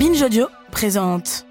Binge Audio présente.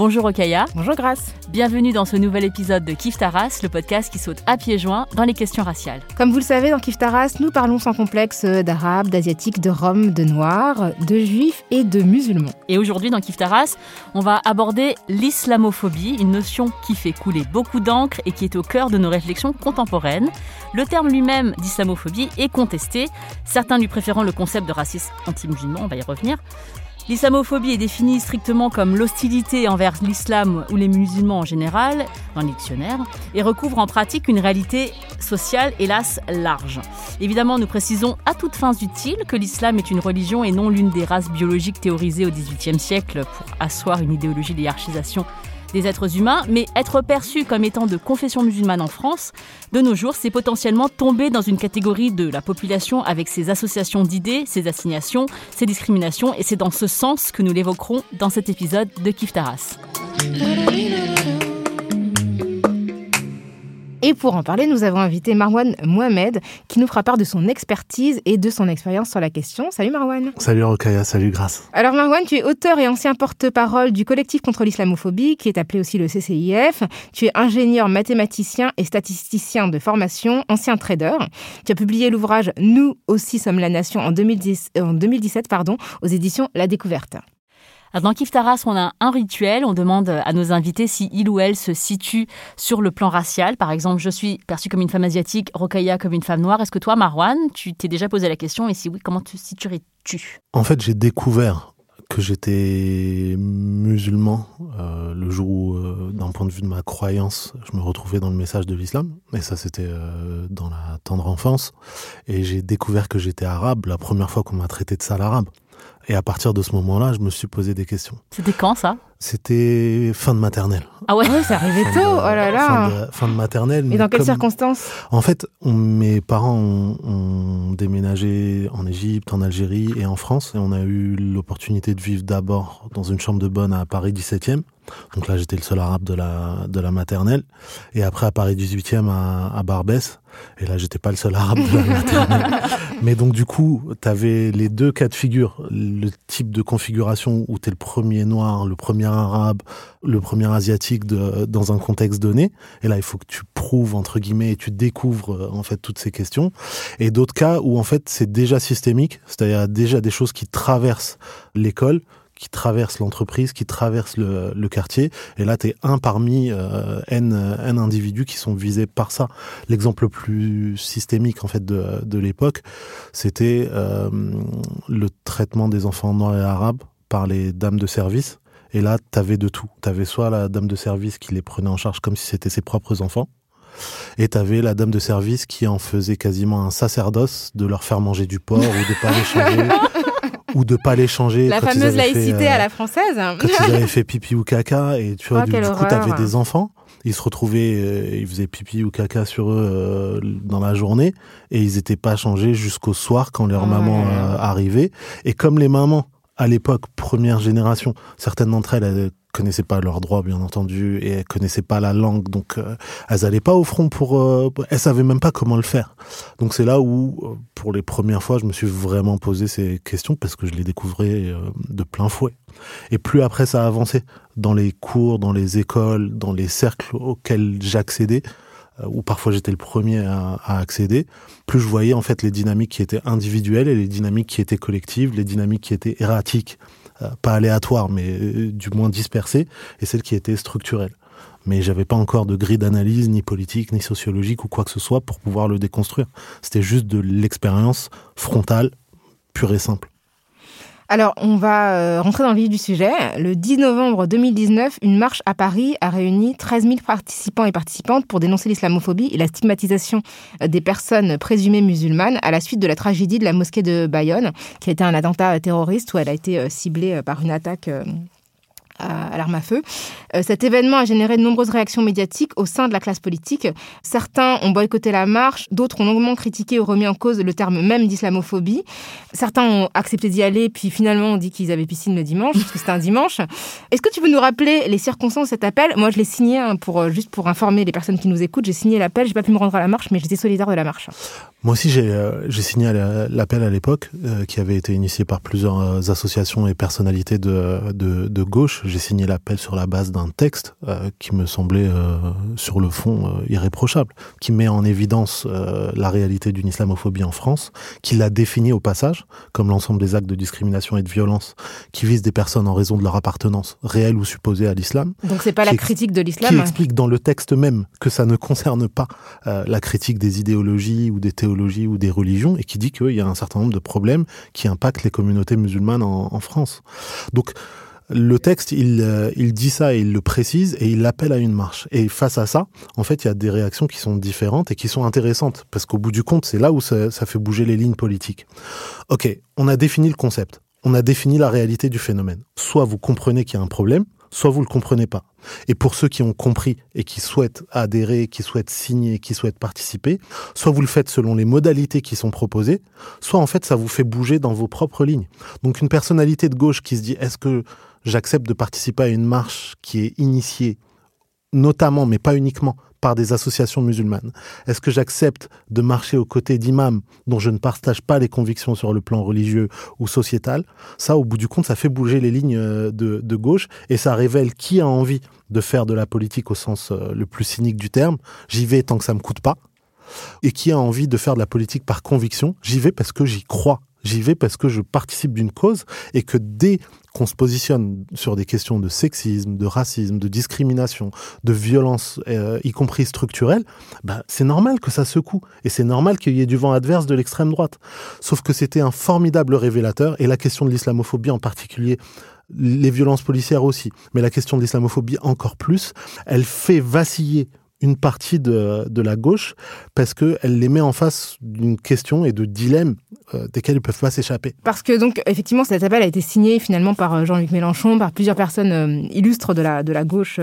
Bonjour Okaya. Bonjour Grace. Bienvenue dans ce nouvel épisode de Kif Taras, le podcast qui saute à pieds joints dans les questions raciales. Comme vous le savez, dans Kif Taras, nous parlons sans complexe d'arabes, d'asiatiques, de roms, de noirs, de juifs et de musulmans. Et aujourd'hui, dans Kif Taras, on va aborder l'islamophobie, une notion qui fait couler beaucoup d'encre et qui est au cœur de nos réflexions contemporaines. Le terme lui-même d'islamophobie est contesté, certains lui préférant le concept de racisme anti-musulman, on va y revenir. L'islamophobie est définie strictement comme l'hostilité envers l'islam ou les musulmans en général, dans les dictionnaires, et recouvre en pratique une réalité sociale, hélas, large. Évidemment, nous précisons à toutes fins utiles que l'islam est une religion et non l'une des races biologiques théorisées au XVIIIe siècle pour asseoir une idéologie de hiérarchisation des êtres humains, mais être perçu comme étant de confession musulmane en France, de nos jours, c'est potentiellement tomber dans une catégorie de la population avec ses associations d'idées, ses assignations, ses discriminations, et c'est dans ce sens que nous l'évoquerons dans cet épisode de Kif Taras. Et pour en parler, nous avons invité Marwan Mohamed, qui nous fera part de son expertise et de son expérience sur la question. Salut Marwan. Salut Rokaya, salut Grace. Alors Marwan, tu es auteur et ancien porte-parole du collectif contre l'islamophobie, qui est appelé aussi le CCIF. Tu es ingénieur, mathématicien et statisticien de formation, ancien trader. Tu as publié l'ouvrage Nous aussi sommes la nation en, 2010, en 2017 pardon, aux éditions La Découverte. Dans Kif Taras, on a un rituel. On demande à nos invités si il ou elle se situe sur le plan racial. Par exemple, je suis perçue comme une femme asiatique, Rokaya comme une femme noire. Est-ce que toi, Marwan, tu t'es déjà posé la question? Et si oui, comment te situerais-tu? En fait, j'ai découvert que j'étais musulman euh, le jour où, euh, d'un point de vue de ma croyance, je me retrouvais dans le message de l'islam. Et ça, c'était euh, dans la tendre enfance. Et j'ai découvert que j'étais arabe la première fois qu'on m'a traité de sale arabe. Et à partir de ce moment-là, je me suis posé des questions. C'était quand ça? C'était fin de maternelle. Ah ouais, c'est arrivé tôt. oh là là. Fin de, fin de maternelle. Et dans quelles circonstances? En fait, on, mes parents ont, ont, déménagé en Égypte, en Algérie et en France. Et on a eu l'opportunité de vivre d'abord dans une chambre de bonne à Paris 17e. Donc là, j'étais le seul arabe de la, de la maternelle. Et après, à Paris 18e, à, à Barbès. Et là, j'étais pas le seul arabe de la maternelle. Mais donc, du coup, tu avais les deux cas de figure. Le type de configuration où tu es le premier noir, le premier arabe, le premier asiatique de, dans un contexte donné. Et là, il faut que tu prouves, entre guillemets, et tu découvres, en fait, toutes ces questions. Et d'autres cas où, en fait, c'est déjà systémique. C'est-à-dire déjà des choses qui traversent l'école qui traverse l'entreprise, qui traverse le, le, quartier. Et là, tu es un parmi euh, N, N individus qui sont visés par ça. L'exemple le plus systémique en fait de, de l'époque, c'était euh, le traitement des enfants noirs et arabes par les dames de service. Et là, tu avais de tout. Tu avais soit la dame de service qui les prenait en charge comme si c'était ses propres enfants, et t'avais la dame de service qui en faisait quasiment un sacerdoce de leur faire manger du porc ou de pas les changer ou de pas les changer. La fameuse laïcité fait, euh, à la française. Quand ils avaient fait pipi ou caca et tu vois, oh, du, du coup, t'avais des enfants. Ils se retrouvaient, euh, ils faisaient pipi ou caca sur eux euh, dans la journée et ils étaient pas changés jusqu'au soir quand leur oh, maman euh, arrivait. Et comme les mamans à l'époque, première génération, certaines d'entre elles, elles connaissaient pas leurs droits, bien entendu, et elles connaissaient pas la langue, donc euh, elles allaient pas au front pour, euh, elles savaient même pas comment le faire. Donc c'est là où, euh, pour les premières fois, je me suis vraiment posé ces questions parce que je les découvrais euh, de plein fouet. Et plus après ça a avancé dans les cours, dans les écoles, dans les cercles auxquels j'accédais, où parfois j'étais le premier à, à, accéder, plus je voyais en fait les dynamiques qui étaient individuelles et les dynamiques qui étaient collectives, les dynamiques qui étaient erratiques, euh, pas aléatoires mais euh, du moins dispersées, et celles qui étaient structurelles. Mais j'avais pas encore de grille d'analyse, ni politique, ni sociologique ou quoi que ce soit pour pouvoir le déconstruire. C'était juste de l'expérience frontale, pure et simple. Alors, on va euh, rentrer dans le vif du sujet. Le 10 novembre 2019, une marche à Paris a réuni 13 000 participants et participantes pour dénoncer l'islamophobie et la stigmatisation des personnes présumées musulmanes à la suite de la tragédie de la mosquée de Bayonne, qui a été un attentat terroriste où elle a été ciblée par une attaque à, l'arme à feu. Euh, cet événement a généré de nombreuses réactions médiatiques au sein de la classe politique. Certains ont boycotté la marche, d'autres ont longuement critiqué ou remis en cause le terme même d'islamophobie. Certains ont accepté d'y aller, puis finalement ont dit qu'ils avaient piscine le dimanche, parce que c'était un dimanche. Est-ce que tu peux nous rappeler les circonstances de cet appel? Moi, je l'ai signé hein, pour euh, juste pour informer les personnes qui nous écoutent. J'ai signé l'appel. J'ai pas pu me rendre à la marche, mais j'étais solidaire de la marche. Moi aussi, j'ai euh, signé l'appel à l'époque, qui avait été initié par plusieurs associations et personnalités de gauche. J'ai signé l'appel sur la base d'un texte qui me semblait, sur le fond, irréprochable, qui met en évidence la réalité d'une islamophobie en France, qui l'a définie au passage comme l'ensemble des actes de discrimination et de violence qui visent des personnes en raison de leur appartenance réelle ou supposée à l'islam. Donc c'est pas la critique de l'islam. Qui explique dans le texte même que ça ne concerne pas euh, la critique des idéologies ou des théologies ou des religions et qui dit qu'il y a un certain nombre de problèmes qui impactent les communautés musulmanes en, en France. Donc le texte, il, euh, il dit ça et il le précise et il l'appelle à une marche. Et face à ça, en fait, il y a des réactions qui sont différentes et qui sont intéressantes parce qu'au bout du compte, c'est là où ça, ça fait bouger les lignes politiques. Ok, on a défini le concept on a défini la réalité du phénomène. Soit vous comprenez qu'il y a un problème, soit vous le comprenez pas. Et pour ceux qui ont compris et qui souhaitent adhérer, qui souhaitent signer, qui souhaitent participer, soit vous le faites selon les modalités qui sont proposées, soit en fait ça vous fait bouger dans vos propres lignes. Donc une personnalité de gauche qui se dit est-ce que j'accepte de participer à une marche qui est initiée notamment, mais pas uniquement, par des associations musulmanes Est-ce que j'accepte de marcher aux côtés d'imams dont je ne partage pas les convictions sur le plan religieux ou sociétal? Ça, au bout du compte, ça fait bouger les lignes euh, de, gauche et ça révèle qui a envie de faire de la politique au sens euh, le plus cynique du terme. J'y vais tant que ça me coûte pas. Et qui a envie de faire de la politique par conviction? J'y vais parce que j'y crois J'y vais parce que je participe d'une cause et que dès qu'on se positionne sur des questions de sexisme, de racisme, de discrimination, de violence, euh, y compris structurelle, bah, c'est normal que ça secoue. Et c'est normal qu'il y ait du vent adverse de l'extrême droite. Sauf que c'était un formidable révélateur, et la question de l'islamophobie en particulier, les violences policières aussi, mais la question de l'islamophobie encore plus, elle fait vaciller une partie de, de la gauche parce qu'elle les met en face d'une question et de dilemmes euh, desquels ils peuvent pas s'échapper. Parce que donc effectivement cet appel a été signé finalement par euh, Jean-Luc Mélenchon, par plusieurs personnes euh, illustres de la, de la gauche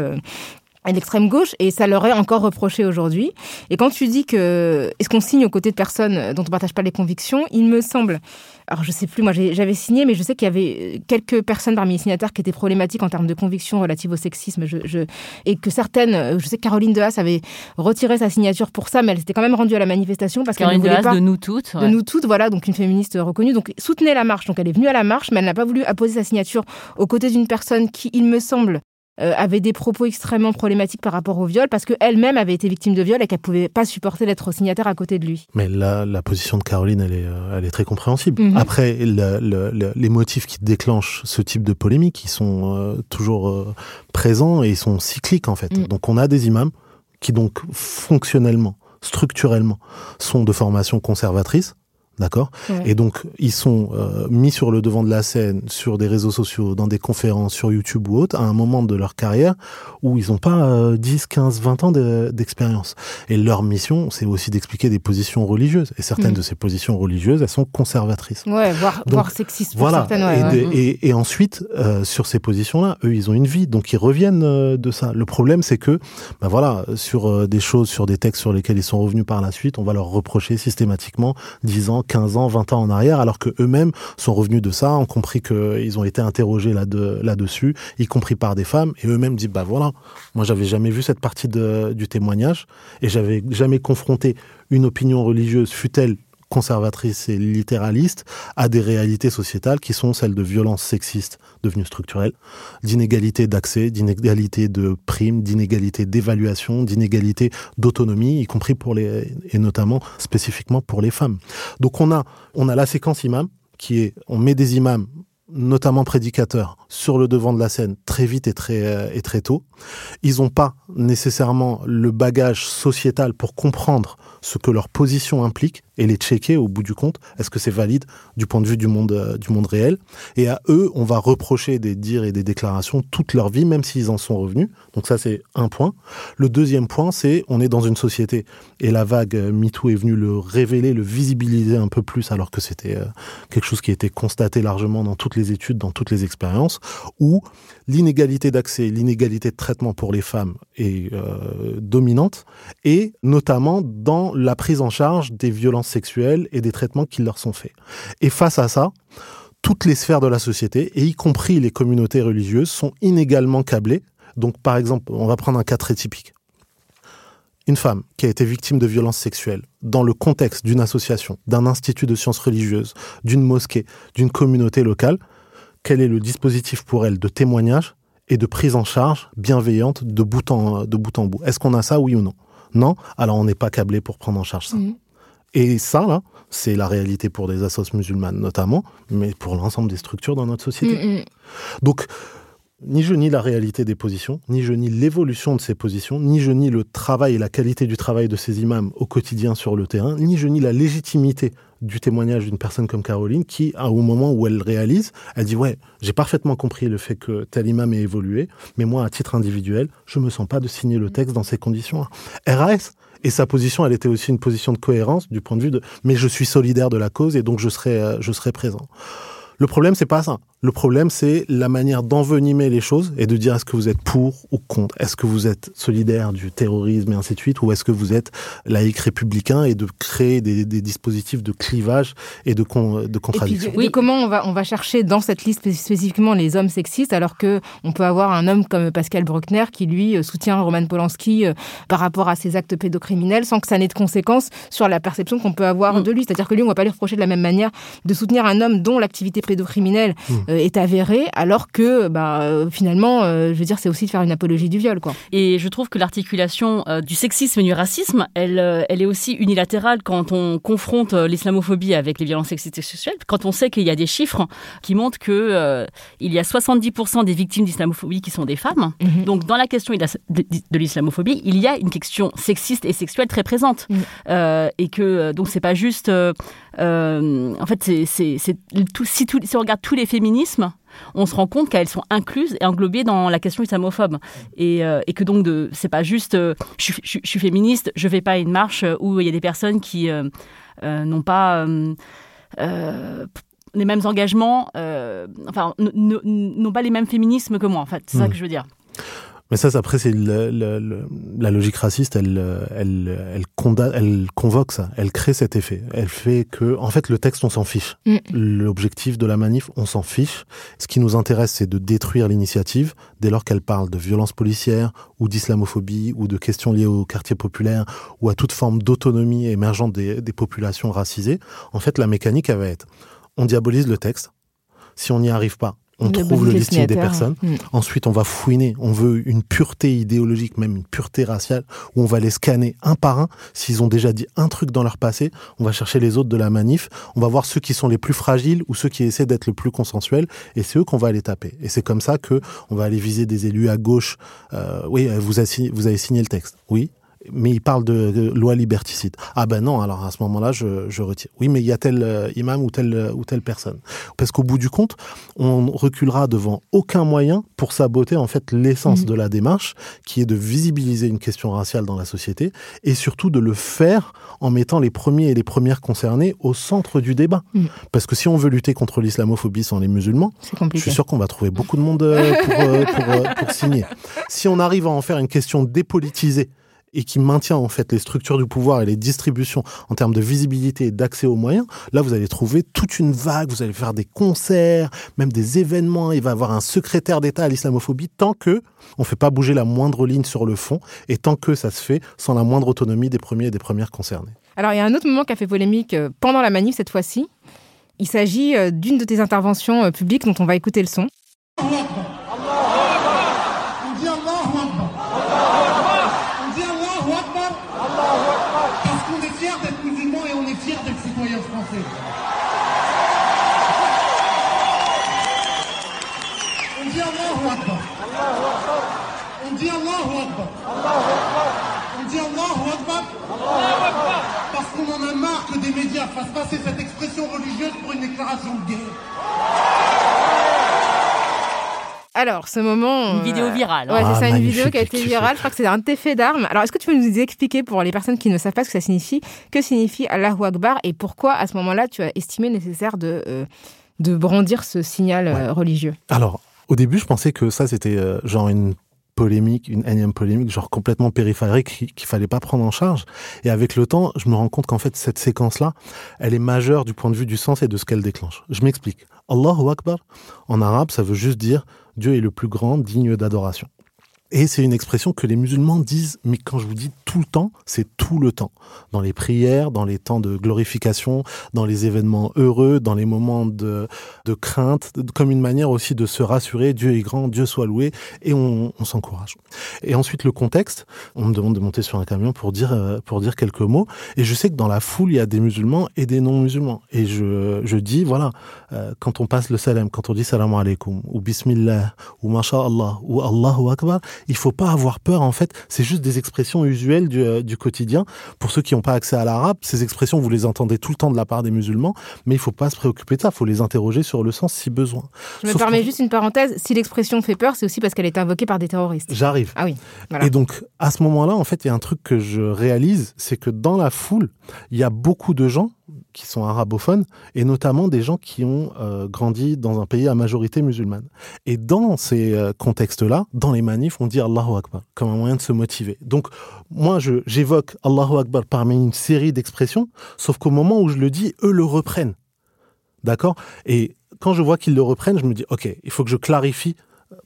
et l'extrême gauche, et ça leur est encore reproché aujourd'hui. Et quand tu dis que est-ce qu'on signe aux côtés de personnes dont on partage pas les convictions, il me semble, alors je sais plus, moi j'avais signé, mais je sais qu'il y avait quelques personnes parmi les signataires qui étaient problématiques en termes de convictions relatives au sexisme, je, je, et que certaines, je sais que Caroline Haas avait retiré sa signature pour ça, mais elle s'était quand même rendue à la manifestation parce qu'elle ne voulait pas de nous toutes, de nous toutes, voilà, donc une féministe reconnue, donc soutenait la marche, donc elle est venue à la marche, mais elle n'a pas voulu apposer sa signature aux côtés d'une personne qui, il me semble, euh, avait des propos extrêmement problématiques par rapport au viol parce qu'elle-même avait été victime de viol et qu'elle pouvait pas supporter d'être signataire à côté de lui. Mais la, la position de Caroline, elle est, euh, elle est très compréhensible. Mhm. Après, le, le, les motifs qui déclenchent ce type de polémique, ils sont euh, toujours présents et ils sont cycliques en fait. Mhm. Donc on a des imams qui donc fonctionnellement, structurellement, sont de formation conservatrice D'accord Et donc, ils sont euh, mis sur le devant de la scène, sur des réseaux sociaux, dans des conférences, sur YouTube ou autre, à un moment de leur carrière où ils n'ont pas 10, 15, 20 ans d'expérience. Et leur mission, c'est aussi d'expliquer des positions religieuses. Et certaines mm. de ces positions religieuses, elles sont conservatrices. Ouais, voire, voire sexistes pour voilà. certaines. et, et, et, ensuite, euh, sur ces positions-là, eux, ils ont une vie, donc ils reviennent euh, de ça. Le problème, c'est que, ben voilà, sur des choses, sur des textes sur lesquels ils sont revenus par la suite, on va leur reprocher systématiquement 10 ans, 15 ans, 20 ans en arrière, alors que eux-mêmes sont revenus de ça, ont compris qu'ils ont été interrogés là-dessus, y compris par des femmes, et eux-mêmes disent, bah voilà, moi j'avais jamais vu cette partie du témoignage, et j'avais jamais confronté une opinion religieuse, fut-elle conservatrice et littéraliste à des réalités sociétales qui sont celles de violences sexistes devenues structurelles, d'inégalité d'accès, d'inégalité de primes, d'inégalité d'évaluation, d'inégalité d'autonomie, y compris pour les, et notamment spécifiquement pour les femmes. Donc on a, on a la séquence imam, qui est, on met des imams notamment prédicateurs, sur le devant de la scène très vite et très, euh, et très tôt. Ils n'ont pas nécessairement le bagage sociétal pour comprendre ce que leur position implique et les checker au bout du compte. Est-ce que c'est valide du point de vue du monde, euh, du monde réel? Et à eux, on va reprocher des dires et des déclarations toute leur vie, même s'ils en sont revenus. Donc ça, c'est un point. Le deuxième point, c'est on est dans une société et la vague euh, MeToo est venue le révéler, le visibiliser un peu plus, alors que c'était quelque chose qui était constaté largement dans toutes les études, dans toutes les expériences, où l'inégalité d'accès, l'inégalité de traitement pour les femmes est euh, dominante, et notamment dans la prise en charge des violences sexuelles et des traitements qui leur sont faits. Et face à ça, toutes les sphères de la société, et y compris les communautés religieuses, sont inégalement câblées. Donc, par exemple, on va prendre un cas très typique. Une femme qui a été victime de violences sexuelles dans le contexte d'une association, d'un institut de sciences religieuses, d'une mosquée, d'une communauté locale, quel est le dispositif pour elle de témoignage et de prise en charge bienveillante de bout en, de bout, en bout? Est-ce qu'on a ça, oui ou non? Non? Alors on n'est pas câblé pour prendre en charge ça. Mhm. Et ça, là, c'est la réalité pour des assos musulmanes notamment, mais pour l'ensemble des structures dans notre société. Mm. Donc, ni je nie la réalité des positions, ni je nie l'évolution de ces positions, ni je nie le travail et la qualité du travail de ces imams au quotidien sur le terrain, ni je nie la légitimité du témoignage d'une personne comme Caroline qui, au moment où elle réalise, elle dit ouais, j'ai parfaitement compris le fait que tel imam ait évolué, mais moi, à titre individuel, je me sens pas de signer le texte dans ces conditions-là. RAS et sa position, elle était aussi une position de cohérence du point de vue de mais je suis solidaire de la cause et donc je serai, euh, je serai présent. Le problème, c'est pas ça. Le problème, c'est la manière d'envenimer les choses et de dire est-ce que vous êtes pour ou contre? Est-ce que vous êtes solidaire du terrorisme et ainsi de suite Ou est-ce que vous êtes laïque républicain et de créer des, des dispositifs de clivage et de, con- de Et puis contradiction? de comment on va, on va chercher dans cette liste spé- spécifiquement les hommes sexistes, alors que on peut avoir un homme comme Pascal Bruckner qui lui euh, soutient Roman Polanski euh, par rapport à ses actes pédocriminels sans que ça n'ait de conséquences sur la perception qu'on peut avoir Mm. de lui? C'est-à-dire que lui, on va pas lui reprocher de la même manière de soutenir un homme dont l'activité pédocriminelle Mm. Euh, est avérée, alors que bah, euh, finalement, euh, je veux dire, c'est aussi de faire une apologie du viol, quoi. Et je trouve que l'articulation du sexisme et du racisme, elle, elle est aussi unilatérale quand on confronte l'islamophobie avec les violences sexistes et sexuelles. Quand on sait qu'il y a des chiffres qui montrent que euh, il y a 70% des victimes d'islamophobie qui sont des femmes. Mhm. Donc dans la question de l'islamophobie, il y a une question sexiste et sexuelle très présente. Mhm. Euh, et que donc c'est pas juste. euh, en fait, c'est tout, si, tout, si on regarde tous les on se rend compte qu'elles sont incluses et englobées dans la question islamophobe. Et, euh, et que donc de c'est pas juste euh, je, suis- je suis- je suis féministe je vais pas à une marche où il y a des personnes qui euh, euh, n'ont pas euh, euh, les mêmes engagements euh, enfin n'ont pas les mêmes féminismes que moi en fait. C'est ça Mm. que je veux dire Mais ça, après, c'est le- le- le- la logique raciste, elle, elle, elle, condamne, elle convoque ça, elle crée cet effet. Elle fait que, en fait, le texte, on s'en fiche. Mm. L'objectif de la manif, on s'en fiche. Ce qui nous intéresse, c'est de détruire l'initiative dès lors qu'elle parle de violence policière ou d'islamophobie ou de questions liées au quartier populaire ou à toute forme d'autonomie émergente des, des populations racisées. En fait, la mécanique, elle va être, on diabolise le texte. Si on n'y arrive pas, on Le trouve le listing des personnes. Mm. Ensuite, on va fouiner. On veut une pureté idéologique, même une pureté raciale, où on va les scanner un par un. S'ils ont déjà dit un truc dans leur passé, on va chercher les autres de la manif. On va voir ceux qui sont les plus fragiles ou ceux qui essaient d'être le plus consensuels. Et c'est eux qu'on va aller taper. Et c'est comme ça que on va aller viser des élus à gauche. Euh, oui, vous avez, signé, vous avez signé le texte. Oui. Mais il parle de, de loi liberticide. Ah ben non, alors à ce moment-là, je, je retire. Oui, mais il y a tel euh, imam ou telle, euh, ou telle personne. Parce qu'au bout du compte, on reculera devant aucun moyen pour saboter en fait l'essence Mhm. de la démarche, qui est de visibiliser une question raciale dans la société et surtout de le faire en mettant les premiers et les premières concernés au centre du débat. Mhm. Parce que si on veut lutter contre l'islamophobie sans les musulmans, je suis sûr qu'on va trouver beaucoup de monde euh, pour, pour, euh, pour signer. Si on arrive à en faire une question dépolitisée et qui maintient en fait les structures du pouvoir et les distributions en termes de visibilité et d'accès aux moyens, là vous allez trouver toute une vague, vous allez faire des concerts, même des événements, il va y avoir un secrétaire d'État à l'islamophobie tant que on fait pas bouger la moindre ligne sur le fond et tant que ça se fait sans la moindre autonomie des premiers et des premières concernés. Alors, il y a un autre moment qui a fait polémique euh, pendant la manif cette fois-ci. Il s'agit euh, d'une de tes interventions euh, publiques dont on va écouter le son. On dit Allahu Akbar. On dit Allahu Akbar. Parce qu'on est fiers d'être musulmans et on est fiers d'être citoyens français. On dit Allahu Akbar. On dit Allahu Akbar. On dit Allahu Akbar. Parce qu'on en a marre fassent passer cette expression religieuse pour une déclaration de guerre. Alors, ce moment. une euh, vidéo virale Ouais, hein. Ah, c'est ça, une magnifique, vidéo qui a été virale. Je crois que c'est un faits d'armes. Alors, est-ce que tu peux nous expliquer pour les personnes qui ne savent pas ce que ça signifie, que signifie Allahu Akbar et pourquoi, à ce moment-là, tu as estimé nécessaire de, euh, de brandir ce signal euh, religieux? Alors, au début, je pensais que ça, c'était euh, genre une polémique, une énième polémique, genre complètement périphérique qu'il fallait pas prendre en charge. Et avec le temps, je me rends compte qu'en fait, cette séquence-là, elle est majeure du point de vue du sens et de ce qu'elle déclenche. Je m'explique. Allahu Akbar, en arabe, ça veut juste dire Dieu est le plus grand, digne d'adoration. Et c'est une expression que les musulmans disent, mais quand je vous dis tout le temps, c'est tout le temps. Dans les prières, dans les temps de glorification, dans les événements heureux, dans les moments de, de crainte, comme une manière aussi de se rassurer, Dieu est grand, Dieu soit loué, et on, on s'encourage. Et ensuite, le contexte, on me demande de monter sur un camion pour dire, euh, pour dire quelques mots, et je sais que dans la foule, il y a des musulmans et des non-musulmans. Et je, je dis, voilà, euh, quand on passe le salam, quand on dit salam alaikum, ou bismillah, ou masha'Allah, ou Allahu Akbar, il faut pas avoir peur en fait. C'est juste des expressions usuelles du, euh, du quotidien. Pour ceux qui n'ont pas accès à l'arabe, ces expressions vous les entendez tout le temps de la part des musulmans, mais il faut pas se préoccuper de ça. Il faut les interroger sur le sens si besoin. Je me permets juste une parenthèse. Si l'expression fait peur, c'est aussi parce qu'elle est invoquée par des terroristes. J'arrive. Ah oui. Voilà. Et donc, à ce moment-là, en fait, il y a un truc que je réalise, c'est que dans la foule, il y a beaucoup de gens qui sont arabophones, et notamment des gens qui ont euh, grandi dans un pays à majorité musulmane. Et dans ces euh, contextes-là, dans les manifs, on dit Allahu Akbar, comme un moyen de se motiver. Donc, moi, j'évoque Allahu Akbar parmi une série d'expressions, sauf qu'au moment où je le dis, eux le reprennent. D'accord? Et quand je vois qu'ils le reprennent, je me dis, OK, il faut que je clarifie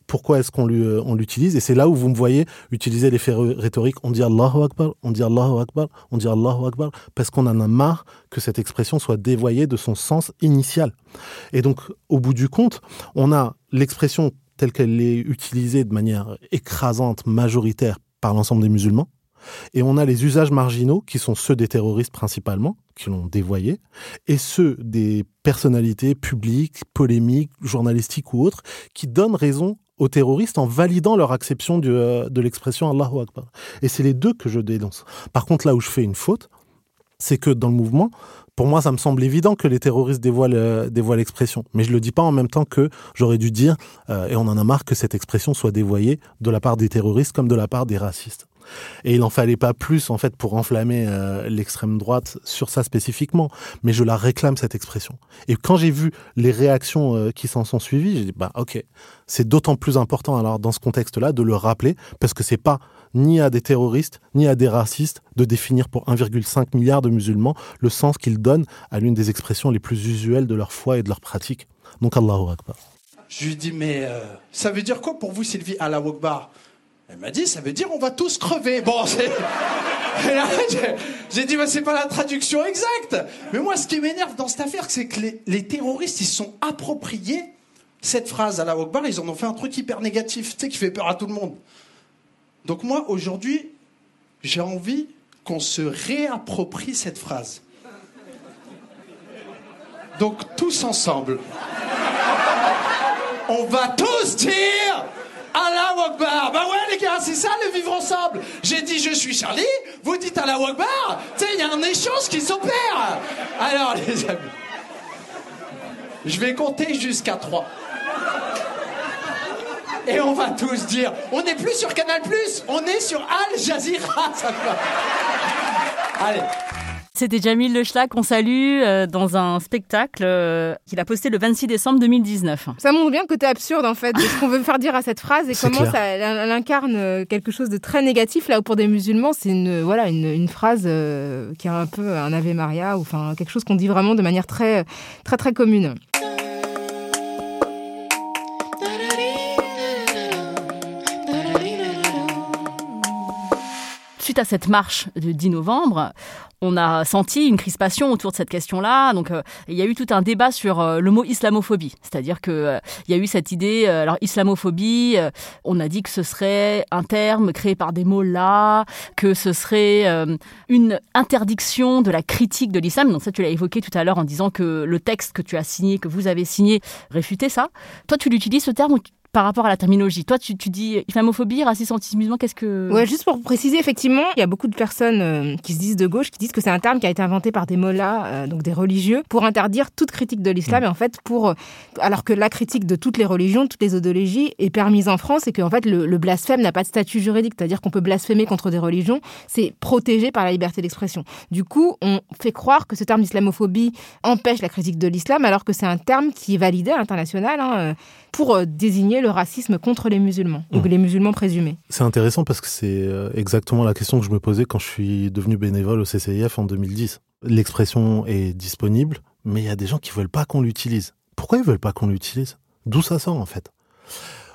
pourquoi est-ce qu'on euh, l'utilise. Et c'est là où vous me voyez utiliser l'effet rhétorique. On dit Allahu Akbar, on dit Allahu Akbar, on dit Allahu Akbar, parce qu'on en a marre que cette expression soit dévoyée de son sens initial. Et donc, au bout du compte, on a l'expression telle qu'elle est utilisée de manière écrasante, majoritaire par l'ensemble des musulmans. Et on a les usages marginaux, qui sont ceux des terroristes principalement, qui l'ont dévoyé, et ceux des personnalités publiques, polémiques, journalistiques ou autres, qui donnent raison aux terroristes en validant leur acception euh, de l'expression Allahu Akbar. Et c'est les deux que je dénonce. Par contre, là où je fais une faute, c'est que dans le mouvement, pour moi, ça me semble évident que les terroristes dévoilent, euh, dévoient l'expression. Mais je le dis pas en même temps que j'aurais dû dire, euh, et on en a marre que cette expression soit dévoyée de la part des terroristes comme de la part des racistes. Et il n'en fallait pas plus, en fait, pour enflammer euh, l'extrême droite sur ça spécifiquement. Mais je la réclame, cette expression. Et quand j'ai vu les réactions euh, qui s'en sont suivies, j'ai dit, bah, ok, c'est d'autant plus important, alors, dans ce contexte-là, de le rappeler, parce que c'est pas ni à des terroristes, ni à des racistes de définir pour 1,5 milliard de musulmans le sens qu'ils donnent à l'une des expressions les plus usuelles de leur foi et de leur pratique. Donc, Allahu Akbar. Je lui dis, mais euh, ça veut dire quoi pour vous, Sylvie, la Akbar? Elle m'a dit, ça veut dire on va tous crever. Bon, j'ai- dit, bah, c'est pas la traduction exacte. Mais moi, ce qui m'énerve dans cette affaire, c'est que les, terroristes, ils sont appropriés cette phrase à la Akbar, ils en ont fait un truc hyper négatif, tu sais, qui fait peur à tout le monde. Donc moi, aujourd'hui, j'ai envie qu'on se réapproprie cette phrase. Donc tous ensemble, on va tous dire Allah Akbar. Bah ouais les gars, c'est ça le vivre ensemble. J'ai dit je suis Charlie, vous dites Allah Akbar. Tu sais, il y a un échange qui s'opère. Alors les amis, je vais compter jusqu'à 3. Et on va tous dire, on n'est plus sur Canal+, on est sur Al Jazeera. Allez. C'était Jamil Le Schlag qu'on salue euh, dans un spectacle euh, qu'il a posté le 26 décembre 2019. Ça montre bien le côté absurde en fait de ce qu'on veut faire dire à cette phrase et comment clair. ça elle, elle incarne euh, quelque chose de très négatif là où pour des musulmans c'est une voilà une, une phrase euh, qui est un peu un Ave Maria ou enfin quelque chose qu'on dit vraiment de manière très très très commune. Suite à cette marche du 10 novembre, on a senti une crispation autour de cette question-là. Donc, euh, il y a eu tout un débat sur euh, le mot islamophobie. C'est-à-dire que euh, il y a eu cette idée, alors islamophobie, on a dit que ce serait un terme créé par des mots là, que ce serait une interdiction de la critique de l'islam. Donc ça, tu l'as évoqué tout à l'heure en disant que le texte que tu as signé, que vous avez signé, réfutait ça. Toi, tu l'utilises ce terme par rapport à la terminologie. Toi, tu, tu dis islamophobie, racisme, antisémitisme, qu'est-ce que... Ouais, juste pour préciser, effectivement, il y a beaucoup de personnes euh, qui se disent de gauche, qui disent que c'est un terme qui a été inventé par des mollahs, euh, donc des religieux, pour interdire toute critique de l'islam, et en fait, pour... euh, alors que la critique de toutes les religions, toutes les idéologies est permise en France, et qu'en fait, le, le blasphème n'a pas de statut juridique, c'est-à-dire qu'on peut blasphémer contre des religions, c'est protégé par la liberté d'expression. Du coup, on fait croire que ce terme d'islamophobie empêche la critique de l'islam, alors que c'est un terme qui est validé à l'international hein, pour désigner le racisme contre les musulmans, ou Mmh. les musulmans présumés. C'est intéressant parce que c'est euh, exactement la question que je me posais quand je suis devenu bénévole au CCIF en 2010. L'expression est disponible, mais il y a des gens qui veulent pas qu'on l'utilise. Pourquoi ils veulent pas qu'on l'utilise? D'où ça sort en fait?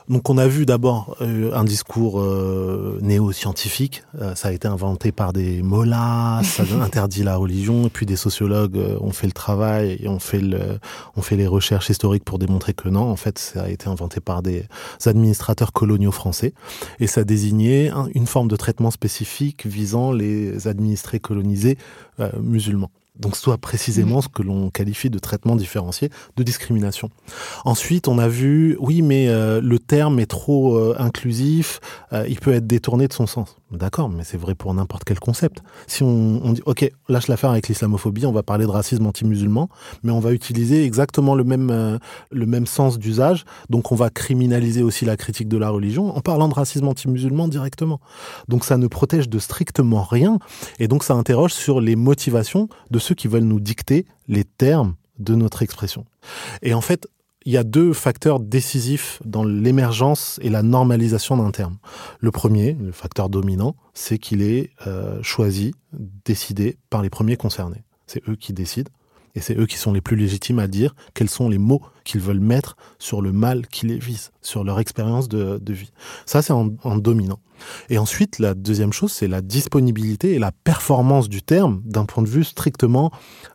Donc on a vu d'abord euh, un discours euh, néo-scientifique, Euh, ça a été inventé par des mollahs, ça interdit la religion, et puis des sociologues euh, ont fait le travail et ont fait, le, ont fait les recherches historiques pour démontrer que non, en fait ça a été inventé par des administrateurs coloniaux français, et ça désignait un- une forme de traitement spécifique visant les administrés colonisés euh, musulmans. Donc soit précisément ce que l'on qualifie de traitement différencié de discrimination. Ensuite, on a vu, oui, mais euh, le terme est trop euh, inclusif, euh, il peut être détourné de son sens. D'accord, mais c'est vrai pour n'importe quel concept. Si on, dit, ok, lâche l'affaire avec l'islamophobie, on va parler de racisme anti-musulman, mais on va utiliser exactement le même, euh, le même sens d'usage, donc on va criminaliser aussi la critique de la religion en parlant de racisme anti-musulman directement. Donc ça ne protège de strictement rien, et donc ça interroge sur les motivations de ceux qui veulent nous dicter les termes de notre expression. Et en fait, il y a deux facteurs décisifs dans l'émergence et la normalisation d'un terme. Le premier, le facteur dominant, c'est qu'il est euh, choisi, décidé par les premiers concernés. C'est eux qui décident. Et c'est eux qui sont les plus légitimes à dire quels sont les mots qu'ils veulent mettre sur le mal qui les vise, sur leur expérience de, vie. Ça, c'est en, en dominant. Et ensuite, la deuxième chose, c'est la disponibilité et la performance du terme d'un point de vue strictement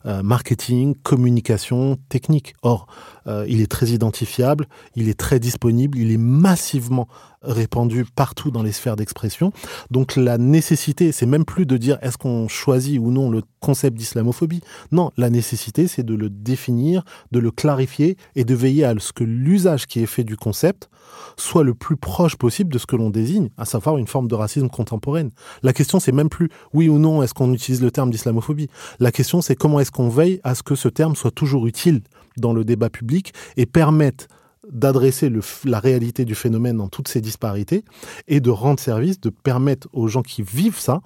euh, marketing, communication, technique. Or, euh, il est très identifiable, il est très disponible, il est massivement répandu partout dans les sphères d'expression. Donc la nécessité, c'est même plus de dire est-ce qu'on choisit ou non le concept d'islamophobie. Non, la nécessité, c'est de le définir, de le clarifier et de veiller à ce que l'usage qui est fait du concept soit le plus proche possible de ce que l'on désigne, à savoir une forme de racisme contemporaine. La question, c'est même plus oui ou non est-ce qu'on utilise le terme d'islamophobie? La question, c'est comment est-ce qu'on veille à ce que ce terme soit toujours utile dans le débat public et permette d'adresser la réalité du phénomène dans toutes ses disparités et de rendre service, de permettre aux gens qui vivent ça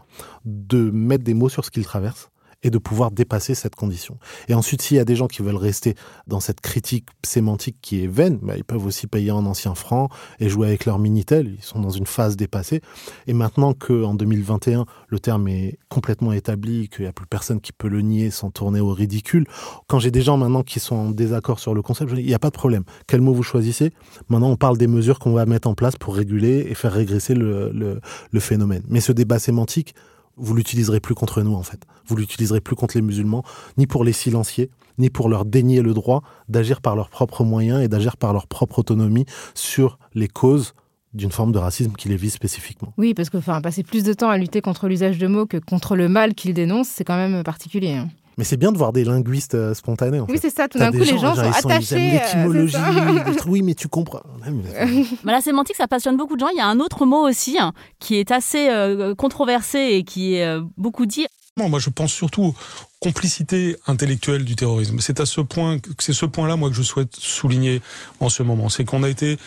de mettre des mots sur ce qu'ils traversent et de pouvoir dépasser cette condition. Et ensuite, s'il y a des gens qui veulent rester dans cette critique sémantique qui est vaine, bah, ils peuvent aussi payer en ancien franc et jouer avec leur Minitel. Ils sont dans une phase dépassée. Et maintenant qu'en 2021, le terme est complètement établi, qu'il n'y a plus personne qui peut le nier sans tourner au ridicule, quand j'ai des gens maintenant qui sont en désaccord sur le concept, il n'y a pas de problème. Quel mot vous choisissez? Maintenant, on parle des mesures qu'on va mettre en place pour réguler et faire régresser le phénomène. Mais ce débat sémantique, vous l'utiliserez plus contre nous en fait. Vous l'utiliserez plus contre les musulmans, ni pour les silencier, ni pour leur dénier le droit d'agir par leurs propres moyens et d'agir par leur propre autonomie sur les causes d'une forme de racisme qui les vise spécifiquement. Oui, parce que passer plus de temps à lutter contre l'usage de mots que contre le mal qu'ils dénoncent, c'est quand même particulier. hein. Mais c'est bien de voir des linguistes euh, spontanés en Oui, c'est ça. Tout d'un coup, les gens sont genre, ils ils attachés. euh, oui, mais tu comprends. Mais- Mais la sémantique, ça passionne beaucoup de gens. Il y a un autre mot aussi hein, qui est assez euh, controversé et qui est euh, beaucoup dit. Moi, je pense surtout aux complicité intellectuelle du terrorisme. C'est à ce point, c'est ce point-là, moi, que je souhaite souligner en ce moment. C'est qu'on a été,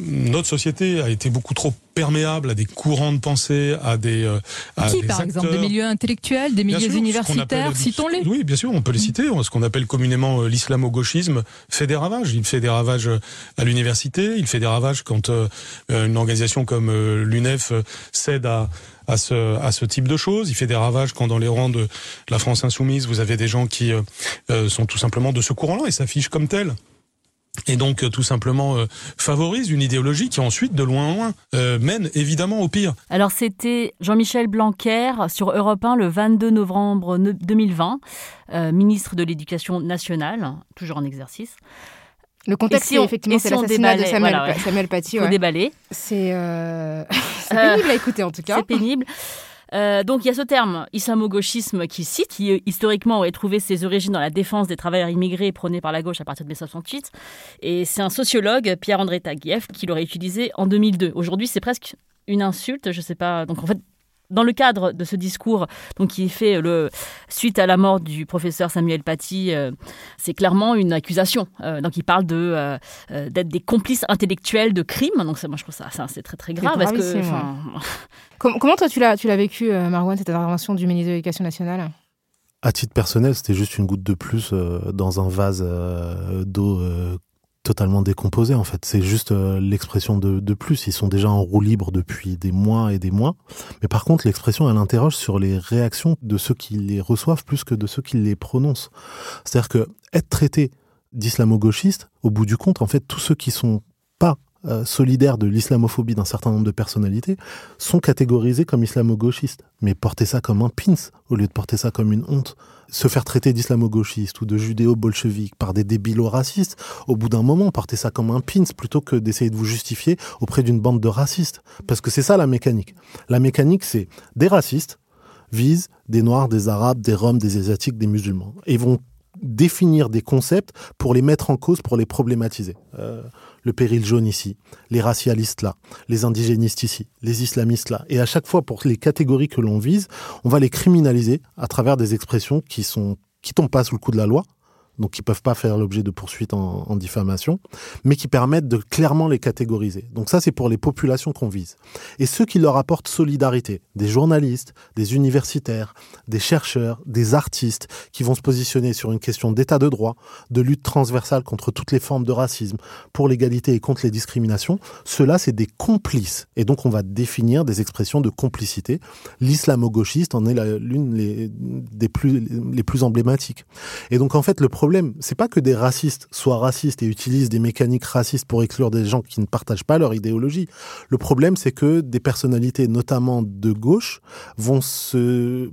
notre société a été beaucoup trop perméable à des courants de pensée, à des, euh, à Qui, des par exemple Des acteurs. milieux intellectuels, des milieux sûr, universitaires Citons-les. Oui, bien sûr, on peut les citer. Ce qu'on appelle communément euh, l'islamo-gauchisme fait des ravages. Il fait des ravages euh, à l'université, il fait des ravages quand euh, une organisation comme euh, l'UNEF cède à, à, ce, à ce type de choses. Il fait des ravages quand dans les rangs de la France insoumise, vous avez des gens qui euh, sont tout simplement de ce courant-là et s'affichent comme tels. Et donc euh, tout simplement euh, favorise une idéologie qui ensuite, de loin en loin, euh, mène évidemment au pire. Alors c'était Jean-Michel Blanquer sur Europe 1 le 22 novembre ne- 2020, euh, ministre de l'Éducation nationale, toujours en exercice. Le contexte, si on- effectivement, et c'est si l'assassinat de Samuel, voilà, ouais. Samuel Paty. Faut ouais. déballer. C'est c'est pénible à écouter en tout cas. C'est pénible. Euh, donc il y a ce terme islamo-gauchisme qui cite, qui historiquement aurait trouvé ses origines dans la défense des travailleurs immigrés prônés par la gauche à partir de 1968. Et c'est un sociologue, Pierre-André Taguieff, qui l'aurait utilisé en 2002. Aujourd'hui, c'est presque une insulte, je sais pas. Donc en fait, dans le cadre de ce discours donc, qui est fait le, suite à la mort du professeur Samuel Paty, euh, c'est clairement une accusation. Euh, donc il parle de, euh, d'être des complices intellectuels de crimes. Donc moi je trouve ça, c'est très très grave. Parce que, comment, toi tu l'as, tu l'as vécu, Marwan, cette intervention du ministre de l'Éducation nationale? À titre personnel, c'était juste une goutte de plus dans un vase d'eau totalement décomposé en fait. C'est juste euh, l'expression de, de, plus. Ils sont déjà en roue libre depuis des mois et des mois. Mais par contre, l'expression, elle interroge sur les réactions de ceux qui les reçoivent plus que de ceux qui les prononcent. C'est-à-dire que être traité d'islamo-gauchiste, au bout du compte, en fait, tous ceux qui sont euh, solidaires de l'islamophobie d'un certain nombre de personnalités sont catégorisés comme islamo-gauchistes. Mais porter ça comme un pins au lieu de porter ça comme une honte se faire traiter d'islamo-gauchiste ou de judéo-bolchevique par des débilos racistes, au bout d'un moment, portez ça comme un pins plutôt que d'essayer de vous justifier auprès d'une bande de racistes. Parce que c'est ça la mécanique. La mécanique, c'est des racistes visent des Noirs, des Arabes, des Roms, des Asiatiques, des musulmans. Et vont définir des concepts pour les mettre en cause, pour les problématiser. Euh, le péril jaune ici, les racialistes là, les indigénistes ici, les islamistes là. Et à chaque fois, pour les catégories que l'on vise, on va les criminaliser à travers des expressions qui sont qui tombent pas sous le coup de la loi, donc qui peuvent pas faire l'objet de poursuites en, diffamation, mais qui permettent de clairement les catégoriser. Donc ça, c'est pour les populations qu'on vise. Et ceux qui leur apportent solidarité, des journalistes, des universitaires, des chercheurs, des artistes, qui vont se positionner sur une question d'état de droit, de lutte transversale contre toutes les formes de racisme, pour l'égalité et contre les discriminations, ceux-là, c'est des complices. Et donc, on va définir des expressions de complicité. L'islamo-gauchiste en est l'une des plus, plus emblématiques. Et donc, en fait, le problème problème, c'est pas que des racistes soient racistes et utilisent des mécaniques racistes pour exclure des gens qui ne partagent pas leur idéologie. Le problème, c'est que des personnalités, notamment de gauche, vont se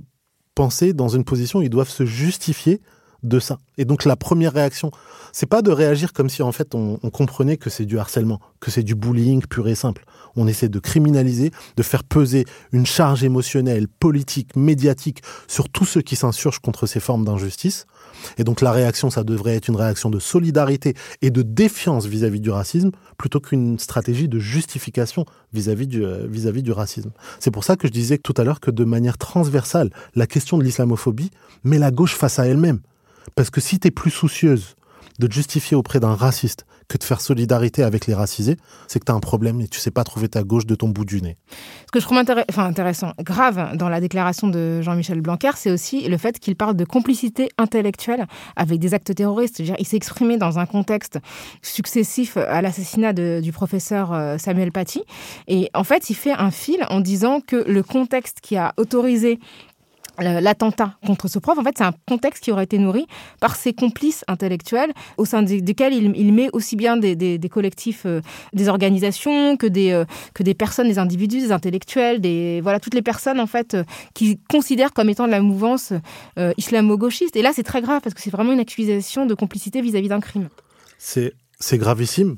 penser dans une position où ils doivent se justifier de ça. Et donc la première réaction, c'est pas de réagir comme si en fait on, on comprenait que c'est du harcèlement, que c'est du bullying pur et simple. On essaie de criminaliser, de faire peser une charge émotionnelle, politique, médiatique sur tous ceux qui s'insurgent contre ces formes d'injustice. Et donc la réaction, ça devrait être une réaction de solidarité et de défiance vis-à-vis du racisme, plutôt qu'une stratégie de justification vis-à-vis du, euh, du racisme. C'est pour ça que je disais tout à l'heure que de manière transversale, la question de l'islamophobie met la gauche face à elle-même. Parce que si tu es plus soucieuse de justifier auprès d'un raciste que de faire solidarité avec les racisés, c'est que tu as un problème et tu sais pas trouver ta gauche de ton bout du nez. Ce que je trouve intéressant, grave dans la déclaration de Jean-Michel Blanquer, c'est aussi le fait qu'il parle de complicité intellectuelle avec des actes terroristes. -dire, il s'est exprimé dans un contexte successif à l'assassinat du professeur euh, Samuel Paty. Et en fait, il fait un fil en disant que le contexte qui a autorisé l'attentat contre ce prof, en fait, c'est un contexte qui aurait été nourri par ses complices intellectuels, au sein desquels il, met aussi bien des, collectifs, euh, des organisations, que des, euh, que des personnes, des individus, des intellectuels, des, voilà, toutes les personnes, en fait, euh, qui considèrent comme étant de la mouvance islamo-gauchiste. Et là, c'est très grave, parce que c'est vraiment une accusation de complicité vis-à-ça d'un crime. C'est gravissime,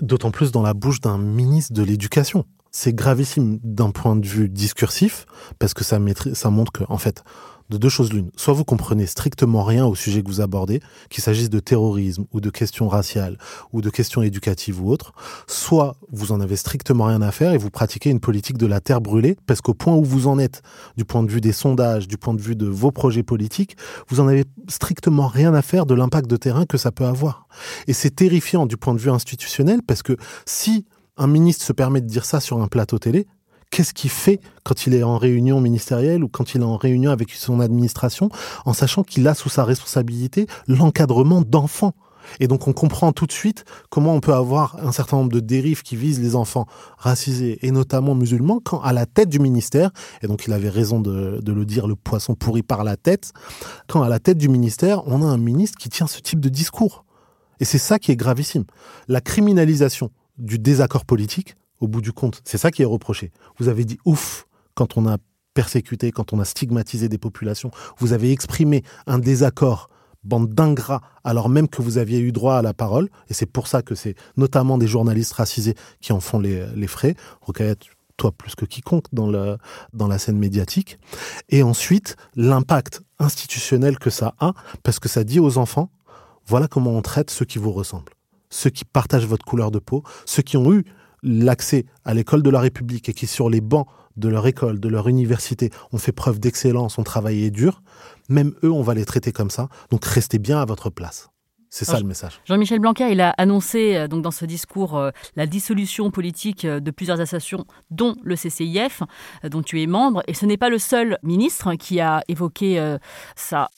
d'autant plus dans la bouche d'un ministre de l'Éducation c'est gravissime d'un point de vue discursif parce que ça, ça montre que, en fait, de deux choses l'une. Soit vous comprenez strictement rien au sujet que vous abordez, qu'il s'agisse de terrorisme ou de questions raciales ou de questions éducatives ou autres, soit vous en avez strictement rien à faire et vous pratiquez une politique de la terre brûlée parce qu'au point où vous en êtes, du point de vue des sondages, du point de vue de vos projets politiques, vous en avez strictement rien à faire de l'impact de terrain que ça peut avoir. Et c'est terrifiant du point de vue institutionnel parce que si un ministre se permet de dire ça sur un plateau télé, qu'est-ce qu'il fait quand il est en réunion ministérielle ou quand il est en réunion avec son administration, en sachant qu'il a sous sa responsabilité l'encadrement d'enfants? Et donc on comprend tout de suite comment on peut avoir un certain nombre de dérives qui visent les enfants racisés et notamment musulmans quand à la tête du ministère, et donc il avait raison de, de, le dire, le poisson pourri par la tête, quand à la tête du ministère, on a un ministre qui tient ce type de discours. Et c'est ça qui est gravissime. La criminalisation du désaccord politique, au bout du compte. C'est ça qui est reproché. Vous avez dit ouf quand on a persécuté, quand on a stigmatisé des populations. Vous avez exprimé un désaccord, bande d'ingrats, alors même que vous aviez eu droit à la parole. Et c'est pour ça que c'est notamment des journalistes racisés qui en font les, les frais. toi plus que quiconque dans, le, dans la scène médiatique. Et ensuite, l'impact institutionnel que ça a, parce que ça dit aux enfants, voilà comment on traite ceux qui vous ressemblent, ceux qui partagent votre couleur de peau, ceux qui ont eu l'accès à l'école de la République et qui, sur les bancs de leur école, de leur université, ont fait preuve d'excellence, ont travaillé dur, même eux, on va les traiter comme ça. Donc restez bien à votre place. C'est ça le message. Jean-Michel Blanquer, il a annoncé euh, donc dans ce discours euh, la dissolution politique euh, de plusieurs associations, dont le CCIF, dont tu es membre. Et ce n'est pas le seul ministre qui a évoqué ça.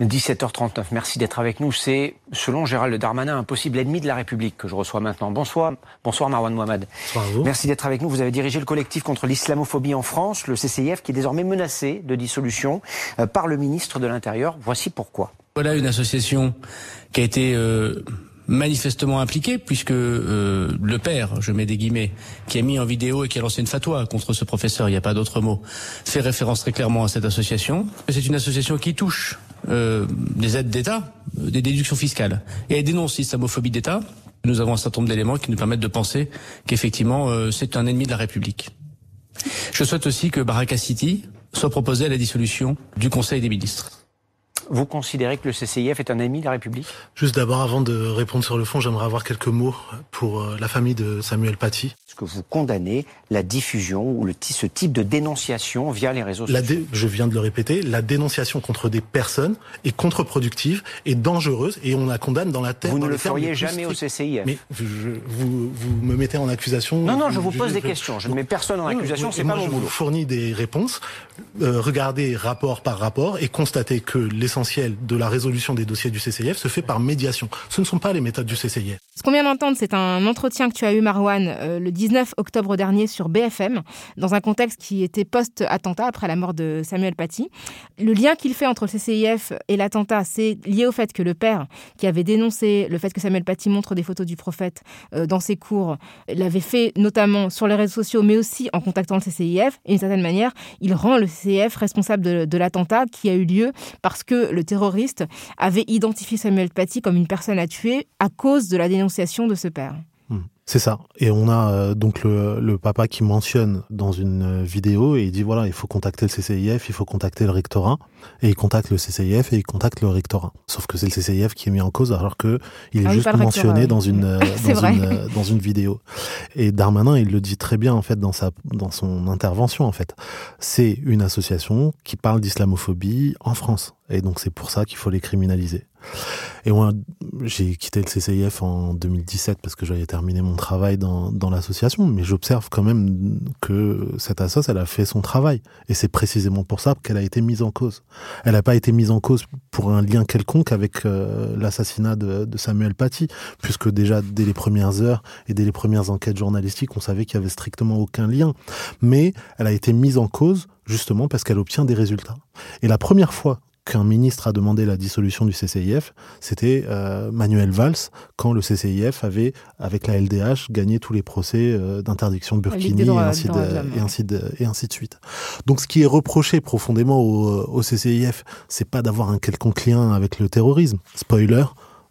17h39, merci d'être avec nous. C'est, selon Gérald Darmanin, un possible ennemi de la République que je reçois maintenant. Bonsoir, bonsoir Marwan Mohamed. Bonsoir à vous. Merci d'être avec nous. Vous avez dirigé le collectif contre l'islamophobie en France, le CCIF, qui est désormais menacé de dissolution euh, par le ministre de l'Intérieur. Voici pourquoi. Voilà une association qui a été euh, manifestement impliqué puisque euh, le père, je mets des guillemets, qui a mis en vidéo et qui a lancé une fatwa contre ce professeur, il n'y a pas d'autre mot, fait référence très clairement à cette association. C'est une association qui touche euh, des aides d'État, euh, des déductions fiscales, et elle dénonce l'islamophobie d'État. Nous avons un certain nombre d'éléments qui nous permettent de penser qu'effectivement c'est un ennemi de la République. Je souhaite aussi que Baraka City soit proposé à la dissolution du Conseil des ministres. Vous considérez que le CCIF est un ennemi de la République? Juste d'abord, avant de répondre sur le fond, j'aimerais avoir quelques mots pour euh, la famille de Samuel Paty. Est-ce que vous condamnez la diffusion ou le, ce type de dénonciation via les réseaux sociaux? Je viens de le répéter, la dénonciation contre des personnes est contre-productive et dangereuse et on la condamne dans la tête. Vous ne le feriez jamais au CCIF Mais vous, vous, me mettez en accusation. Non, non, je vous pose des questions. Je ne mets personne en accusation, c'est pas mon boulot. Je vous fournis des réponses. Euh, regardez rapport par rapport et constatez que les l'essentiel de la résolution des dossiers du CCIF se fait par médiation. Ce ne sont pas les méthodes du CCIF. Ce qu'on vient d'entendre, c'est un entretien que tu as eu, Marwan, euh, le 19 octobre dernier sur BFM, dans un contexte qui était post-attentat, après la mort de Samuel Paty. Le lien qu'il fait entre le CCIF et l'attentat, c'est lié au fait que le père, qui avait dénoncé le fait que Samuel Paty montre des photos du prophète euh, dans ses cours, l'avait fait notamment sur les réseaux sociaux, mais aussi en contactant le CCIF. Et d'une certaine manière, il rend le CCIF responsable de, de l'attentat qui a eu lieu parce que le terroriste avait identifié Samuel Paty comme une personne à tuer à cause de la dénonciation de ce père. C'est ça. Et on a euh, donc le, papa qui mentionne dans une euh, vidéo et il dit voilà, il faut contacter le CCIF, il faut contacter le rectorat. Et il contacte le CCIF et il contacte le rectorat. Sauf que c'est le CCIF qui est mis en cause alors que il est ah juste mentionné dans une euh, dans une, dans une vidéo. Et Darmanin, il le dit très bien en fait dans sa dans son intervention en fait. C'est une association qui parle d'islamophobie en France. Et donc c'est pour ça qu'il faut les criminaliser. Et moi, j'ai quitté le CCIF en 2017 parce que j'avais terminé mon travail dans, dans l'association, mais j'observe quand même que cette association, elle a fait son travail. Et c'est précisément pour ça qu'elle a été mise en cause. Elle n'a pas été mise en cause pour un lien quelconque avec euh, l'assassinat de, de, Samuel Paty, puisque déjà dès les premières heures et dès les premières enquêtes journalistiques, on savait qu'il y avait strictement aucun lien. Mais elle a été mise en cause justement parce qu'elle obtient des résultats. Et la première fois qu'un ministre a demandé la dissolution du CCIF, c'était euh, Manuel Valls, quand le CCIF avait, avec la LDH, gagné tous les procès euh, d'interdiction de burkini et, ainsi de, et, ainsi de, et ainsi de suite. Donc ce qui est reproché profondément au, au CCIF, c'est pas d'avoir un quelconque lien avec le terrorisme. Spoiler,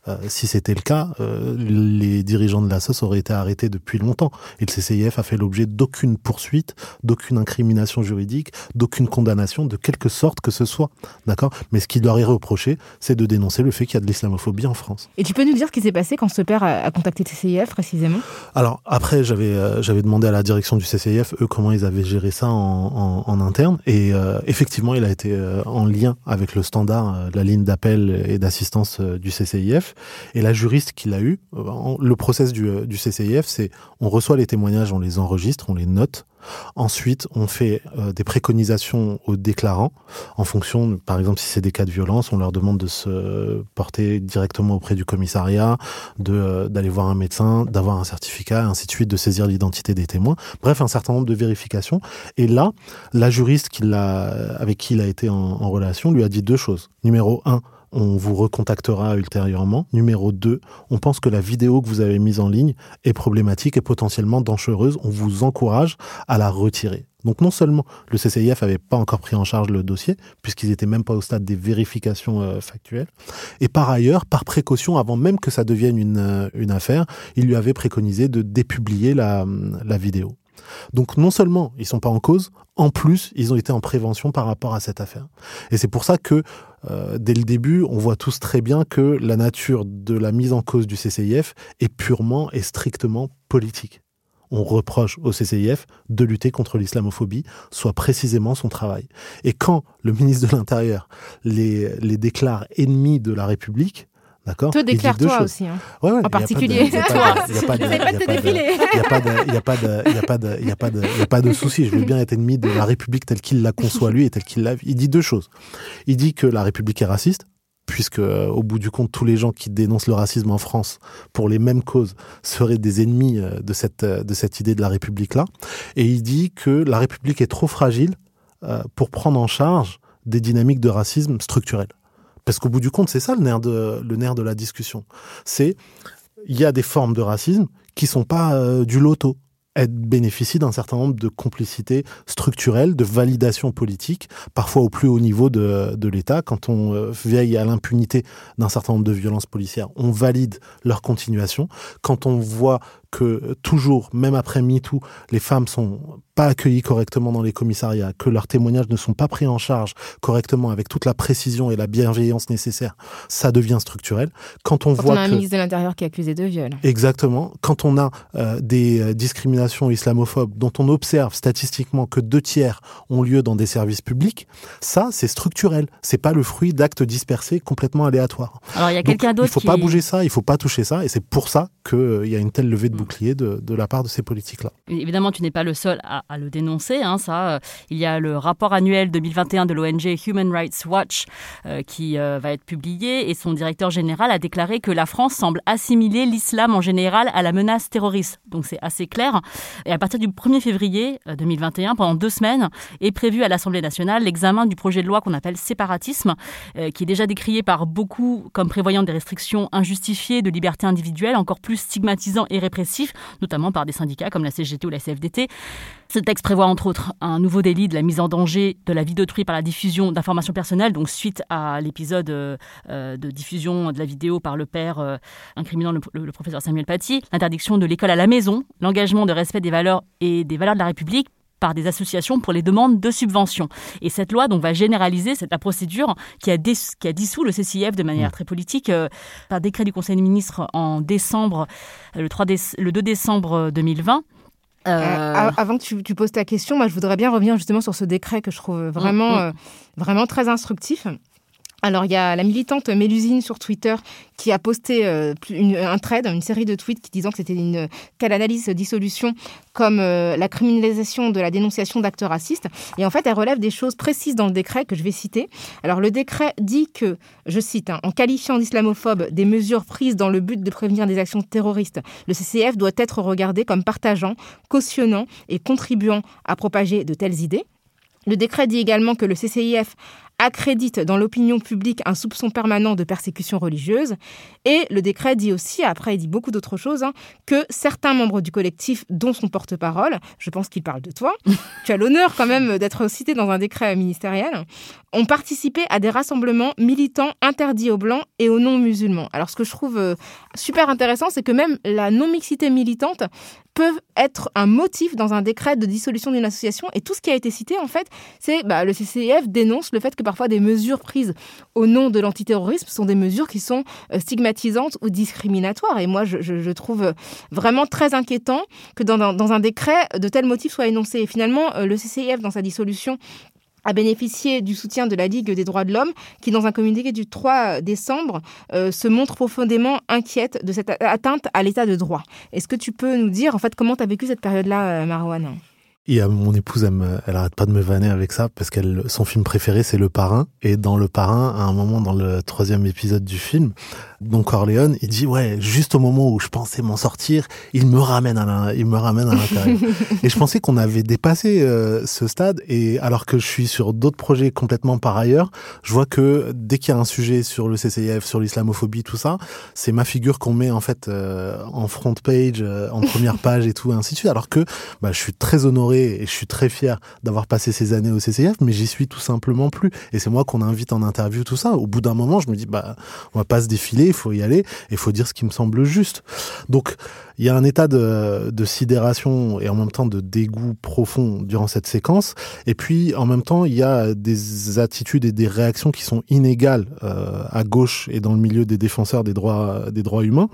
euh, si c'était le cas, euh, les dirigeants de la SOS auraient été arrêtés depuis longtemps. Et le CCIF a fait l'objet d'aucune poursuite, d'aucune incrimination juridique, d'aucune condamnation, de quelque sorte que ce soit. D'accord? Mais ce qui leur est reproché, c'est de dénoncer le fait qu'il y a de l'islamophobie en France. Et tu peux nous dire ce qui s'est passé quand ce père a, contacté le CCIF précisément? Alors après, j'avais euh, j'avais demandé à la direction du CCIF, eux, comment ils avaient géré ça en, en, interne. Et effectivement, il a été en lien avec le standard, la ligne d'appel et d'assistance du CCIF. Et la juriste qui l'a eu, euh, le process du, euh, CCIF, c'est on reçoit les témoignages, on les enregistre, on les note. Ensuite, on fait euh, des préconisations aux déclarants en fonction, par exemple, si c'est des cas de violence, on leur demande de se porter directement auprès du commissariat, de d'aller voir un médecin, d'avoir un certificat, ainsi de suite, de saisir l'identité des témoins. Bref, un certain nombre de vérifications. Et là, la juriste qui avec qui il a été en relation lui a dit deux choses. Numéro un, on vous recontactera ultérieurement. Numéro 2, on pense que la vidéo que vous avez mise en ligne est problématique et potentiellement dangereuse. On vous encourage à la retirer. Donc non seulement le CCIF avait pas encore pris en charge le dossier, puisqu'ils étaient même pas au stade des vérifications euh, factuelles, et par ailleurs, par précaution, avant même que ça devienne une, euh, une affaire, il lui avait préconisé de dépublier la, la vidéo. Donc non seulement ils sont pas en cause, en plus ils ont été en prévention par rapport à cette affaire. Et c'est pour ça que euh, dès le début, on voit tous très bien que la nature de la mise en cause du CCIF est purement et strictement politique. On reproche au CCIF de lutter contre l'islamophobie, soit précisément son travail. Et quand le ministre de l'Intérieur les, les déclare ennemis de la République, D'accord Te déclare-toi aussi. Hein. Ouais, ouais, en particulier, toi. Il n'y a pas de, y a pas y a pas pas souci. Je veux bien être ennemi de la République telle qu'il la conçoit lui et telle qu'il l'a. Il dit deux choses. Il dit que la République est raciste, puisque au bout du compte, tous les gens qui dénoncent le racisme en France pour les mêmes causes seraient des ennemis de cette, de cette idée de la République là. Et il dit que la République est trop fragile pour prendre en charge des dynamiques de racisme structurelles. Parce qu'au bout du compte, c'est ça le nerf de, la discussion. C'est, il y a des formes de racisme qui sont pas euh, du loto. Elles bénéficient d'un certain nombre de complicités structurelles, de validation politique, parfois au plus haut niveau de, de l'État. Quand on euh, veille à l'impunité d'un certain nombre de violences policières, on valide leur continuation. Quand on voit que toujours, même après MeToo, les femmes sont pas accueillies correctement dans les commissariats, que leurs témoignages ne sont pas pris en charge correctement avec toute la précision et la bienveillance nécessaires, ça devient structurel. Quand on Quand voit on a un que... ministre de l'Intérieur qui est accusé de viol. Exactement. Quand on a euh, des euh, discriminations islamophobes dont on observe statistiquement que deux tiers ont lieu dans des services publics, ça, c'est structurel. C'est pas le fruit d'actes dispersés complètement aléatoires. Alors il y a quelqu'un d'autre Il faut qui... pas bouger ça, il faut pas toucher ça, et c'est pour ça qu'il y a une telle levée de bouclier de, de la part de ces politiques-là. Évidemment, tu n'es pas le seul à, à le dénoncer. Hein, ça, il y a le rapport annuel 2021 de l'ONG Human Rights Watch euh, qui euh, va être publié et son directeur général a déclaré que la France semble assimiler l'islam en général à la menace terroriste. Donc c'est assez clair. Et à partir du 1er février euh, 2021, pendant deux semaines, est prévu à l'Assemblée nationale l'examen du projet de loi qu'on appelle séparatisme, euh, qui est déjà décrié par beaucoup comme prévoyant des restrictions injustifiées de liberté individuelle, encore plus stigmatisant et répressif, notamment par des syndicats comme la CGT ou la CFDT. Ce texte prévoit entre autres un nouveau délit de la mise en danger de la vie d'autrui par la diffusion d'informations personnelles, donc suite à l'épisode euh, euh, de diffusion de la vidéo par le père euh, incriminant le, professeur Samuel Paty, l'interdiction de l'école à la maison, l'engagement de respect des valeurs et des valeurs de la République par des associations pour les demandes de subventions. Et cette loi donc va généraliser cette la procédure qui a, dé, qui a dissous le CCIF de manière très politique euh, par décret du Conseil des ministres en décembre, le, 3 déce, le 2 décembre 2020. Euh... avant que tu, tu, poses ta question, moi, je voudrais bien revenir justement sur ce décret que je trouve vraiment, mmh, mmh. Euh, vraiment très instructif. Alors, il y a la militante Mélusine sur Twitter qui a posté euh, un thread, une série de tweets qui disant que c'était une qu'elle analyse dissolution comme euh, la criminalisation de la dénonciation d'actes racistes. Et en fait, elle relève des choses précises dans le décret que je vais citer. Alors, le décret dit que, je cite, hein, en qualifiant d'islamophobe des mesures prises dans le but de prévenir des actions terroristes, le CCF doit être regardé comme partageant, cautionnant et contribuant à propager de telles idées. Le décret dit également que le CCIF accrédite dans l'opinion publique un soupçon permanent de persécution religieuse. Et le décret dit aussi, après il dit beaucoup d'autres choses, hein, que certains membres du collectif, dont son porte-parole, je pense qu'il parle de toi, tu as l'honneur quand même d'être cité dans un décret ministériel, ont participé à des rassemblements militants interdits aux blancs et aux non-musulmans. Alors ce que je trouve euh, super intéressant, c'est que même la non-mixité militante peut être un motif dans un décret de dissolution d'une association. Et tout ce qui a été cité, en fait, c'est bah, le CCIF dénonce le fait que parfois des mesures prises au nom de l'antiterrorisme sont des mesures qui sont euh, stigmatisantes ou discriminatoires. Et moi, je, trouve vraiment très inquiétant que dans, un décret, de tels motifs soient énoncés. Et finalement, euh, le CCIF, dans sa dissolution, a bénéficié du soutien de la Ligue des droits de l'homme, qui, dans un communiqué du 3 décembre, euh, se montre profondément inquiète de cette atteinte à l'état de droit. Est-ce que tu peux nous dire, en fait, comment tu as vécu cette période-là, euh, Marouane? Et euh, mon épouse, elle, me, elle arrête pas de me vanner avec ça parce qu'elle, son film préféré, c'est Le Parrain. Et dans Le Parrain, à un moment dans le troisième épisode du film, Don Corleone, il dit ouais, juste au moment où je pensais m'en sortir, il me ramène à il me ramène à l'intérieur. et je pensais qu'on avait dépassé euh, ce stade. Et alors que je suis sur d'autres projets complètement par ailleurs, je vois que dès qu'il y a un sujet sur le CCIF, sur l'islamophobie, tout ça, c'est ma figure qu'on met en fait euh, en front page, euh, en première page et tout, et ainsi de suite. Alors que bah, je suis très honoré et je suis très fier d'avoir passé ces années au CCF, mais j'y suis tout simplement plus. Et c'est moi qu'on invite en interview, tout ça. Au bout d'un moment, je me dis, bah, on va pas se défiler, il faut y aller, et il faut dire ce qui me semble juste. Donc, il y a un état de, de sidération et en même temps de dégoût profond durant cette séquence. Et puis, en même temps, il y a des attitudes et des réactions qui sont inégales euh, à gauche et dans le milieu des défenseurs des droits, des droits humains.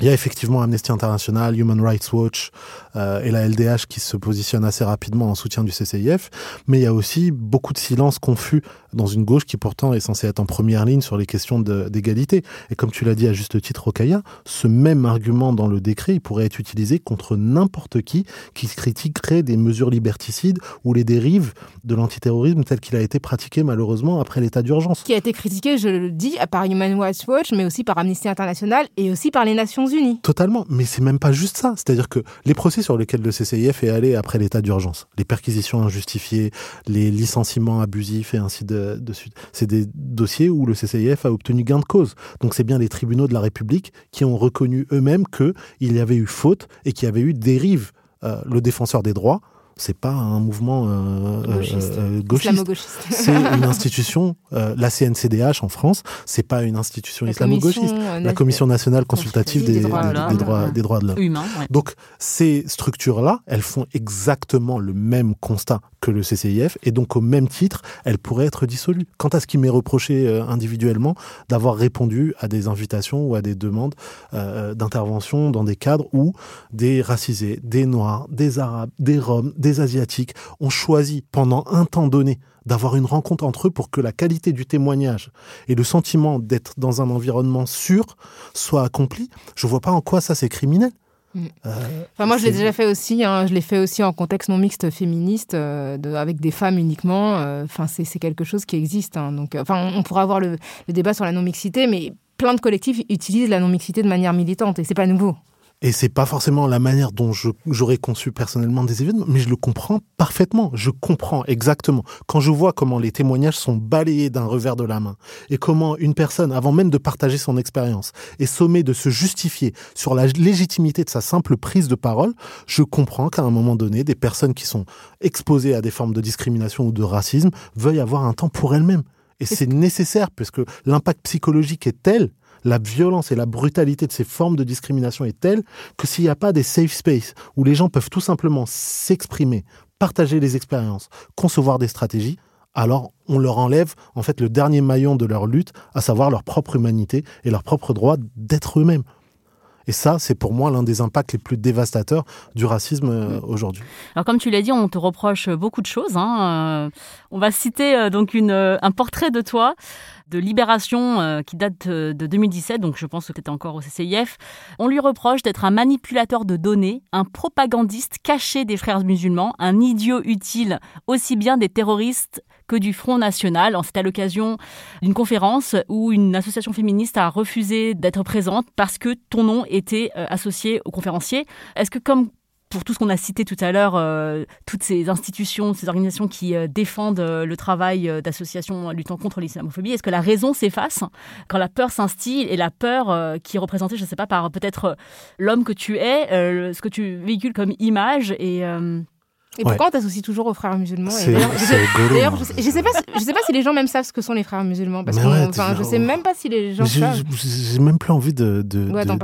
Il y a effectivement Amnesty International, Human Rights Watch euh, et la LDH qui se positionnent assez rapidement en soutien du CCIF, mais il y a aussi beaucoup de silence confus dans une gauche qui pourtant est censée être en première ligne sur les questions d'égalité. Et comme tu l'as dit à juste titre, Okaya, ce même argument dans le décret, il pourrait être utilisé contre n'importe qui qui critiquerait des mesures liberticides ou les dérives de l'antiterrorisme tel qu'il a été pratiqué malheureusement après l'état d'urgence. Qui a été critiqué, je le dis, par Human Rights Watch, mais aussi par Amnesty International et aussi par les Nations Totalement, mais c'est même pas juste ça. C'est-à-dire que les procès sur lesquels le CCIF est allé après l'état d'urgence, les perquisitions injustifiées, les licenciements abusifs et ainsi de, suite, c'est des dossiers où le CCIF a obtenu gain de cause. Donc c'est bien les tribunaux de la République qui ont reconnu eux-mêmes qu'il y avait eu faute et qu'il y avait eu dérive. Euh, le défenseur des droits c'est pas un mouvement euh, gauchiste. Euh, c'est une institution, euh, la CNCDH en France, c'est pas une institution islamo-gauchiste. La Commission nationale consultative des, droits, des, droits, de l'homme. Donc ces structures-là, elles font exactement le même constat que le CCIF et donc au même titre, elles pourraient être dissolues. Quant à ce qui m'est reproché individuellement d'avoir répondu à des invitations ou à des demandes d'intervention dans des cadres où des racisés, des noirs, des arabes, des roms, des Asiatiques ont choisi pendant un temps donné d'avoir une rencontre entre eux pour que la qualité du témoignage et le sentiment d'être dans un environnement sûr soit accompli, je vois pas en quoi ça c'est criminel. Mm. Euh, enfin, moi, je l'ai déjà fait aussi. Hein. je l'ai fait aussi en contexte non mixte féministe, euh, avec des femmes uniquement. Euh, enfin, c'est quelque chose qui existe. Hein. donc, enfin, on, pourra avoir le, le, débat sur la non mixité, mais plein de collectifs utilisent la non mixité de manière militante, et c'est pas nouveau. Et c'est pas forcément la manière dont j'aurais conçu personnellement des événements, mais je le comprends parfaitement. Je comprends exactement. Quand je vois comment les témoignages sont balayés d'un revers de la main et comment une personne, avant même de partager son expérience, est sommée de se justifier sur la légitimité de sa simple prise de parole, je comprends qu'à un moment donné, des personnes qui sont exposées à des formes de discrimination ou de racisme veuillent avoir un temps pour elles-mêmes. Et c'est nécessaire parce que l'impact psychologique est tel la violence et la brutalité de ces formes de discrimination est telle que s'il n'y a pas des safe spaces où les gens peuvent tout simplement s'exprimer, partager les expériences, concevoir des stratégies, alors on leur enlève en fait le dernier maillon de leur lutte, à savoir leur propre humanité et leur propre droit d'être eux-mêmes. Et ça, c'est pour moi l'un des impacts les plus dévastateurs du racisme euh, aujourd'hui. Alors comme tu l'as dit, on te reproche beaucoup de choses. Hein. Euh, on va citer euh, donc une, un portrait de toi de Libération euh, qui date de 2017, donc je pense que tu étais encore au CCIF. On lui reproche d'être un manipulateur de données, un propagandiste caché des frères musulmans, un idiot utile aussi bien des terroristes que du Front National. C'était à l'occasion d'une conférence où une association féministe a refusé d'être présente parce que ton nom était euh, associé au conférencier. Est-ce que comme pour tout ce qu'on a cité tout à l'heure, euh, toutes ces institutions, ces organisations qui euh, défendent euh, le travail d'associations luttant contre l'islamophobie, est-ce que la raison s'efface quand la peur s'instille et la peur qui est représentée, je ne sais pas, par peut-être l'homme que tu es, ce que tu véhicules comme image et et pourquoi on t'associe toujours aux frères musulmans D'ailleurs, je, je, sais pas, je sais pas si les gens même savent ce que sont les frères musulmans, parce que je sais même pas si les gens savent. J'ai même plus envie de,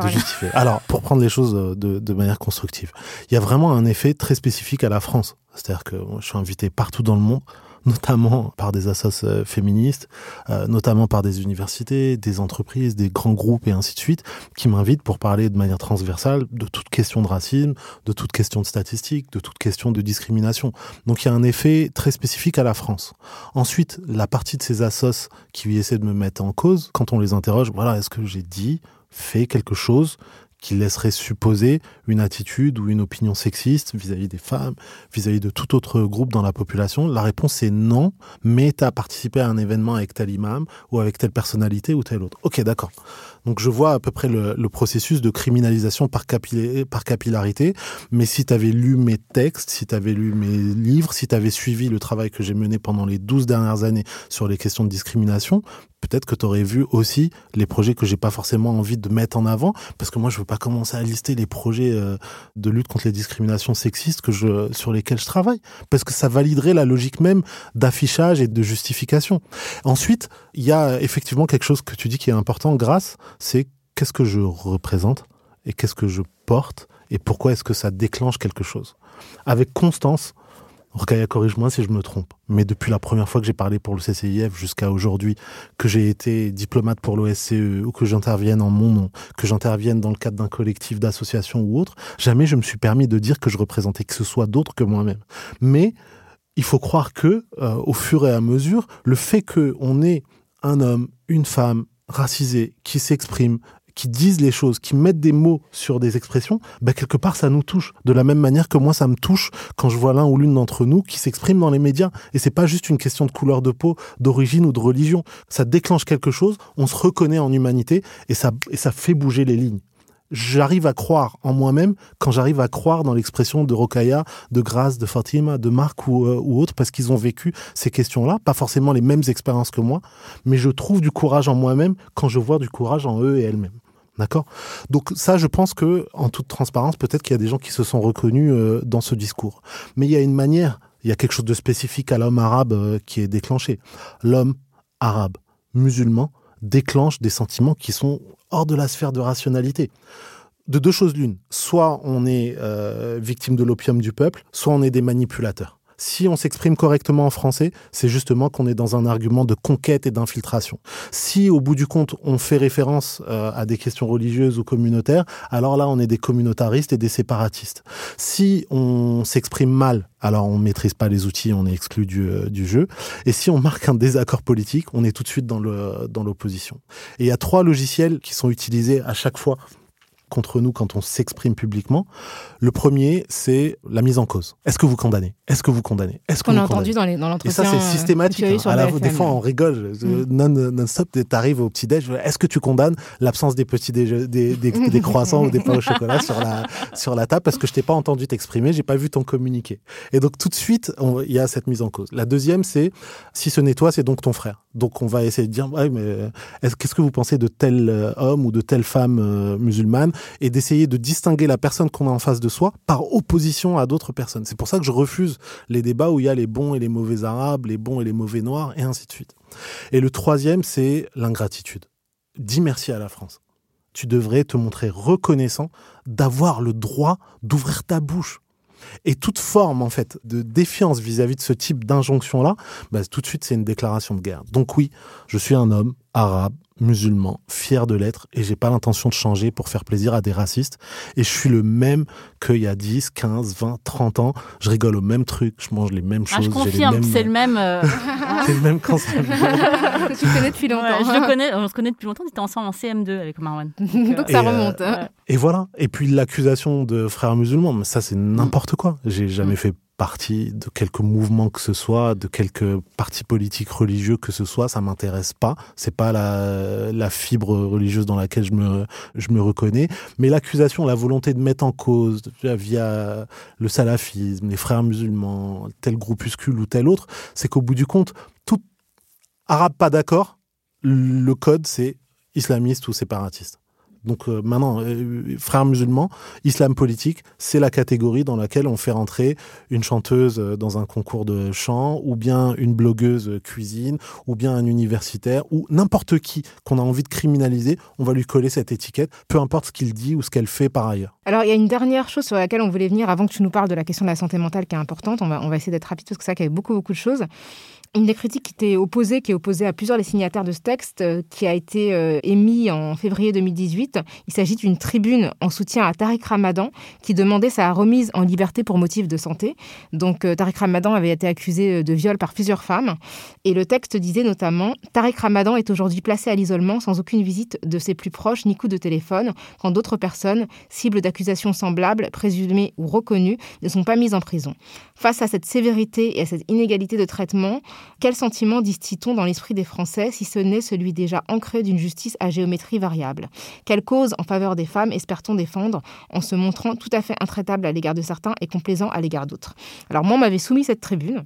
justifier. Alors, pour prendre les choses de, de manière constructive, il y a vraiment un effet très spécifique à la France. C'est-à-dire que je suis invité partout dans le monde notamment par des associations euh, féministes, euh, notamment par des universités, des entreprises, des grands groupes et ainsi de suite, qui m'invitent pour parler de manière transversale de toute question de racisme, de toute question de statistique, de toute question de discrimination. Donc il y a un effet très spécifique à la France. Ensuite, la partie de ces assos qui essaient de me mettre en cause, quand on les interroge, voilà, est-ce que j'ai dit, fait quelque chose qui laisserait supposer une attitude ou une opinion sexiste vis-à-vis des femmes, vis-à-vis de tout autre groupe dans la population La réponse est non, mais tu as participé à un événement avec tel imam ou avec telle personnalité ou tel autre. Ok, d'accord. Donc je vois à peu près le, processus de criminalisation par, par capillarité, mais si tu avais lu mes textes, si tu avais lu mes livres, si tu avais suivi le travail que j'ai mené pendant les 12 dernières années sur les questions de discrimination, peut-être que tu aurais vu aussi les projets que j'ai pas forcément envie de mettre en avant, parce que moi, je veux pas commencer à lister les projets euh, de lutte contre les discriminations sexistes que je, sur lesquels je travaille, parce que ça validerait la logique même d'affichage et de justification. Ensuite, il y a effectivement quelque chose que tu dis qui est important, grâce, c'est qu'est-ce que je représente et qu'est-ce que je porte et pourquoi est-ce que ça déclenche quelque chose. Avec constance, Rokaya, corrige-moi si je me trompe, mais depuis la première fois que j'ai parlé pour le CCIF jusqu'à aujourd'hui, que j'ai été diplomate pour l'OSCE ou que j'intervienne en mon nom, que j'intervienne dans le cadre d'un collectif d'association ou autre, jamais je me suis permis de dire que je représentais que ce soit d'autres que moi-même. Mais il faut croire que, euh, au fur et à mesure, le fait qu'on ait un homme, une femme racisée qui s'exprime, qui disent les choses, qui mettent des mots sur des expressions, bah quelque part ça nous touche. De la même manière que moi ça me touche quand je vois l'un ou l'une d'entre nous qui s'exprime dans les médias. Et c'est pas juste une question de couleur de peau, d'origine ou de religion. Ça déclenche quelque chose, on se reconnaît en humanité et ça, et ça fait bouger les lignes j'arrive à croire en moi-même quand j'arrive à croire dans l'expression de Rokaya, de Grace, de Fatima, de Marc ou, euh, ou autres, parce qu'ils ont vécu ces questions-là, pas forcément les mêmes expériences que moi, mais je trouve du courage en moi-même quand je vois du courage en eux et elles-mêmes. D'accord? Donc ça, je pense que, en toute transparence, peut-être qu'il y a des gens qui se sont reconnus euh, dans ce discours. Mais il y a une manière, il y a quelque chose de spécifique à l'homme arabe euh, qui est déclenché. L'homme arabe, musulman, déclenche des sentiments qui sont hors de la sphère de rationalité. De deux choses l'une, soit on est euh, victime de l'opium du peuple, soit on est des manipulateurs. Si on s'exprime correctement en français, c'est justement qu'on est dans un argument de conquête et d'infiltration. Si au bout du compte on fait référence euh, à des questions religieuses ou communautaires, alors là on est des communautaristes et des séparatistes. Si on s'exprime mal, alors on maîtrise pas les outils, on est exclu du, euh, jeu. Et si on marque un désaccord politique, on est tout de suite dans l'opposition. Et il y a trois logiciels qui sont utilisés à chaque fois contre nous quand on s'exprime publiquement. Le premier, c'est la mise en cause. Est-ce que vous condamnez? Est-ce que vous condamnez? Est-ce qu'on a entendu dans l'entretien Et ça, c'est systématique. Hein. des fois, on rigole. Mm. Non, non t'arrives au petit-déj. Est-ce que tu condamnes l'absence des petits des, des, des, croissants ou des pains au chocolat sur la, sur la table parce que je t'ai pas entendu t'exprimer, j'ai pas vu ton communiqué. Et donc, tout de suite, il y a cette mise en cause. La deuxième, c'est si ce n'est toi, c'est donc ton frère. Donc, on va essayer de dire, ouais, mais qu'est-ce que vous pensez de tel euh, homme ou de telle femme euh, musulmane? Et d'essayer de distinguer la personne qu'on a en face de soi par opposition à d'autres personnes. C'est pour ça que je refuse les débats où il y a les bons et les mauvais arabes, les bons et les mauvais noirs, et ainsi de suite. Et le troisième, c'est l'ingratitude. Dis merci à la France. Tu devrais te montrer reconnaissant d'avoir le droit d'ouvrir ta bouche. Et toute forme, en fait, de défiance vis-à-vis de ce type d'injonction-là, bah, tout de suite, c'est une déclaration de guerre. Donc oui, je suis un homme arabe, musulman, fier de l'être, et j'ai pas l'intention de changer pour faire plaisir à des racistes. Et je suis le même qu'il y a 10, 15, 20, 30 ans. Je rigole au même truc, je mange les mêmes choses. Ah, je confirme, c'est le même. Euh... c'est le même quand Tu connais depuis longtemps. je le connais, on se connaît depuis longtemps, on était ensemble en CM2 avec Marwan. Donc, ça remonte. Hein. Et voilà. Et puis l'accusation de frères musulmans, mais ça c'est n'importe quoi. J'ai jamais mm. fait partie de quelque mouvement que ce soit, de quelque parti politique religieux que ce soit, ça m'intéresse pas. C'est pas la, fibre religieuse dans laquelle je me, je me reconnais. Mais l'accusation, la volonté de mettre en cause via le salafisme, les frères musulmans, tel groupuscule ou tel autre, c'est qu'au bout du compte, tout arabe pas d'accord, le code c'est islamiste ou séparatiste. Donc euh, maintenant, euh, frères musulmans, islam politique, c'est la catégorie dans laquelle on fait rentrer une chanteuse euh, dans un concours de chant, ou bien une blogueuse cuisine, ou bien un universitaire, ou n'importe qui qu'on a envie de criminaliser, on va lui coller cette étiquette, peu importe ce qu'il dit ou ce qu'elle fait par ailleurs. Alors il y a une dernière chose sur laquelle on voulait venir avant que tu nous parles de la question de la santé mentale qui est importante. On va, essayer d'être rapide parce que ça qu'il beaucoup beaucoup de choses une des critiques qui était opposée, qui est opposée à plusieurs des signataires de ce texte, euh, qui a été euh, émis en février 2018. Il s'agit d'une tribune en soutien à Tariq Ramadan, qui demandait sa remise en liberté pour motif de santé. Donc euh, Tariq Ramadan avait été accusé de viol par plusieurs femmes. Et le texte disait notamment Tariq Ramadan est aujourd'hui placé à l'isolement sans aucune visite de ses plus proches ni coup de téléphone, quand d'autres personnes, cibles d'accusations semblables, présumées ou reconnues, ne sont pas mises en prison. Face à cette sévérité et à cette inégalité de traitement, quel sentiment distit-on dans l'esprit des Français si ce n'est celui déjà ancré d'une justice à géométrie variable? Quelle cause en faveur des femmes espère-t-on défendre en se montrant tout à fait intraitable à l'égard de certains et complaisant à l'égard d'autres? Alors moi, on m'avait soumis cette tribune.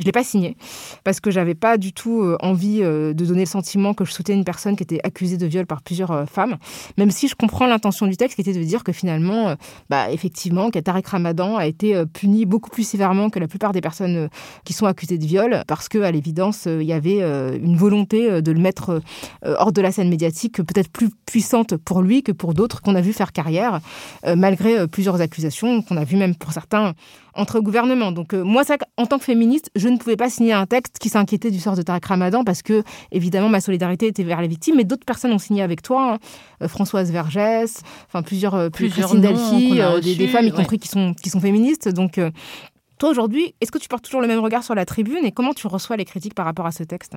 Je l'ai pas signé. Parce que j'avais pas du tout euh, envie euh, de donner le sentiment que je soutenais une personne qui était accusée de viol par plusieurs euh, femmes, même si je comprends l'intention du texte qui était de dire que finalement, bah, effectivement, Tarek Ramadan a été puni beaucoup plus sévèrement que la plupart des personnes qui sont accusées de viol parce que, à l'évidence, il y avait une volonté de le mettre hors de la scène médiatique peut-être plus puissante pour lui que pour d'autres qu'on a vu faire carrière, malgré plusieurs accusations qu'on a vu même pour certains entre gouvernements. Donc euh, moi, ça, en tant que féministe, je ne pouvais pas signer un texte qui s'inquiétait du sort de Tarek Ramadan parce que, évidemment, ma solidarité était vers les victimes, mais d'autres personnes ont signé avec toi, hein. euh, Françoise Vergès, enfin plusieurs, euh, plusieurs Delphi, des, des, femmes y compris qui sont qui sont féministes. Donc toi aujourd'hui, est-ce que tu portes toujours le même regard sur la tribune et comment tu reçois les critiques par rapport à ce texte?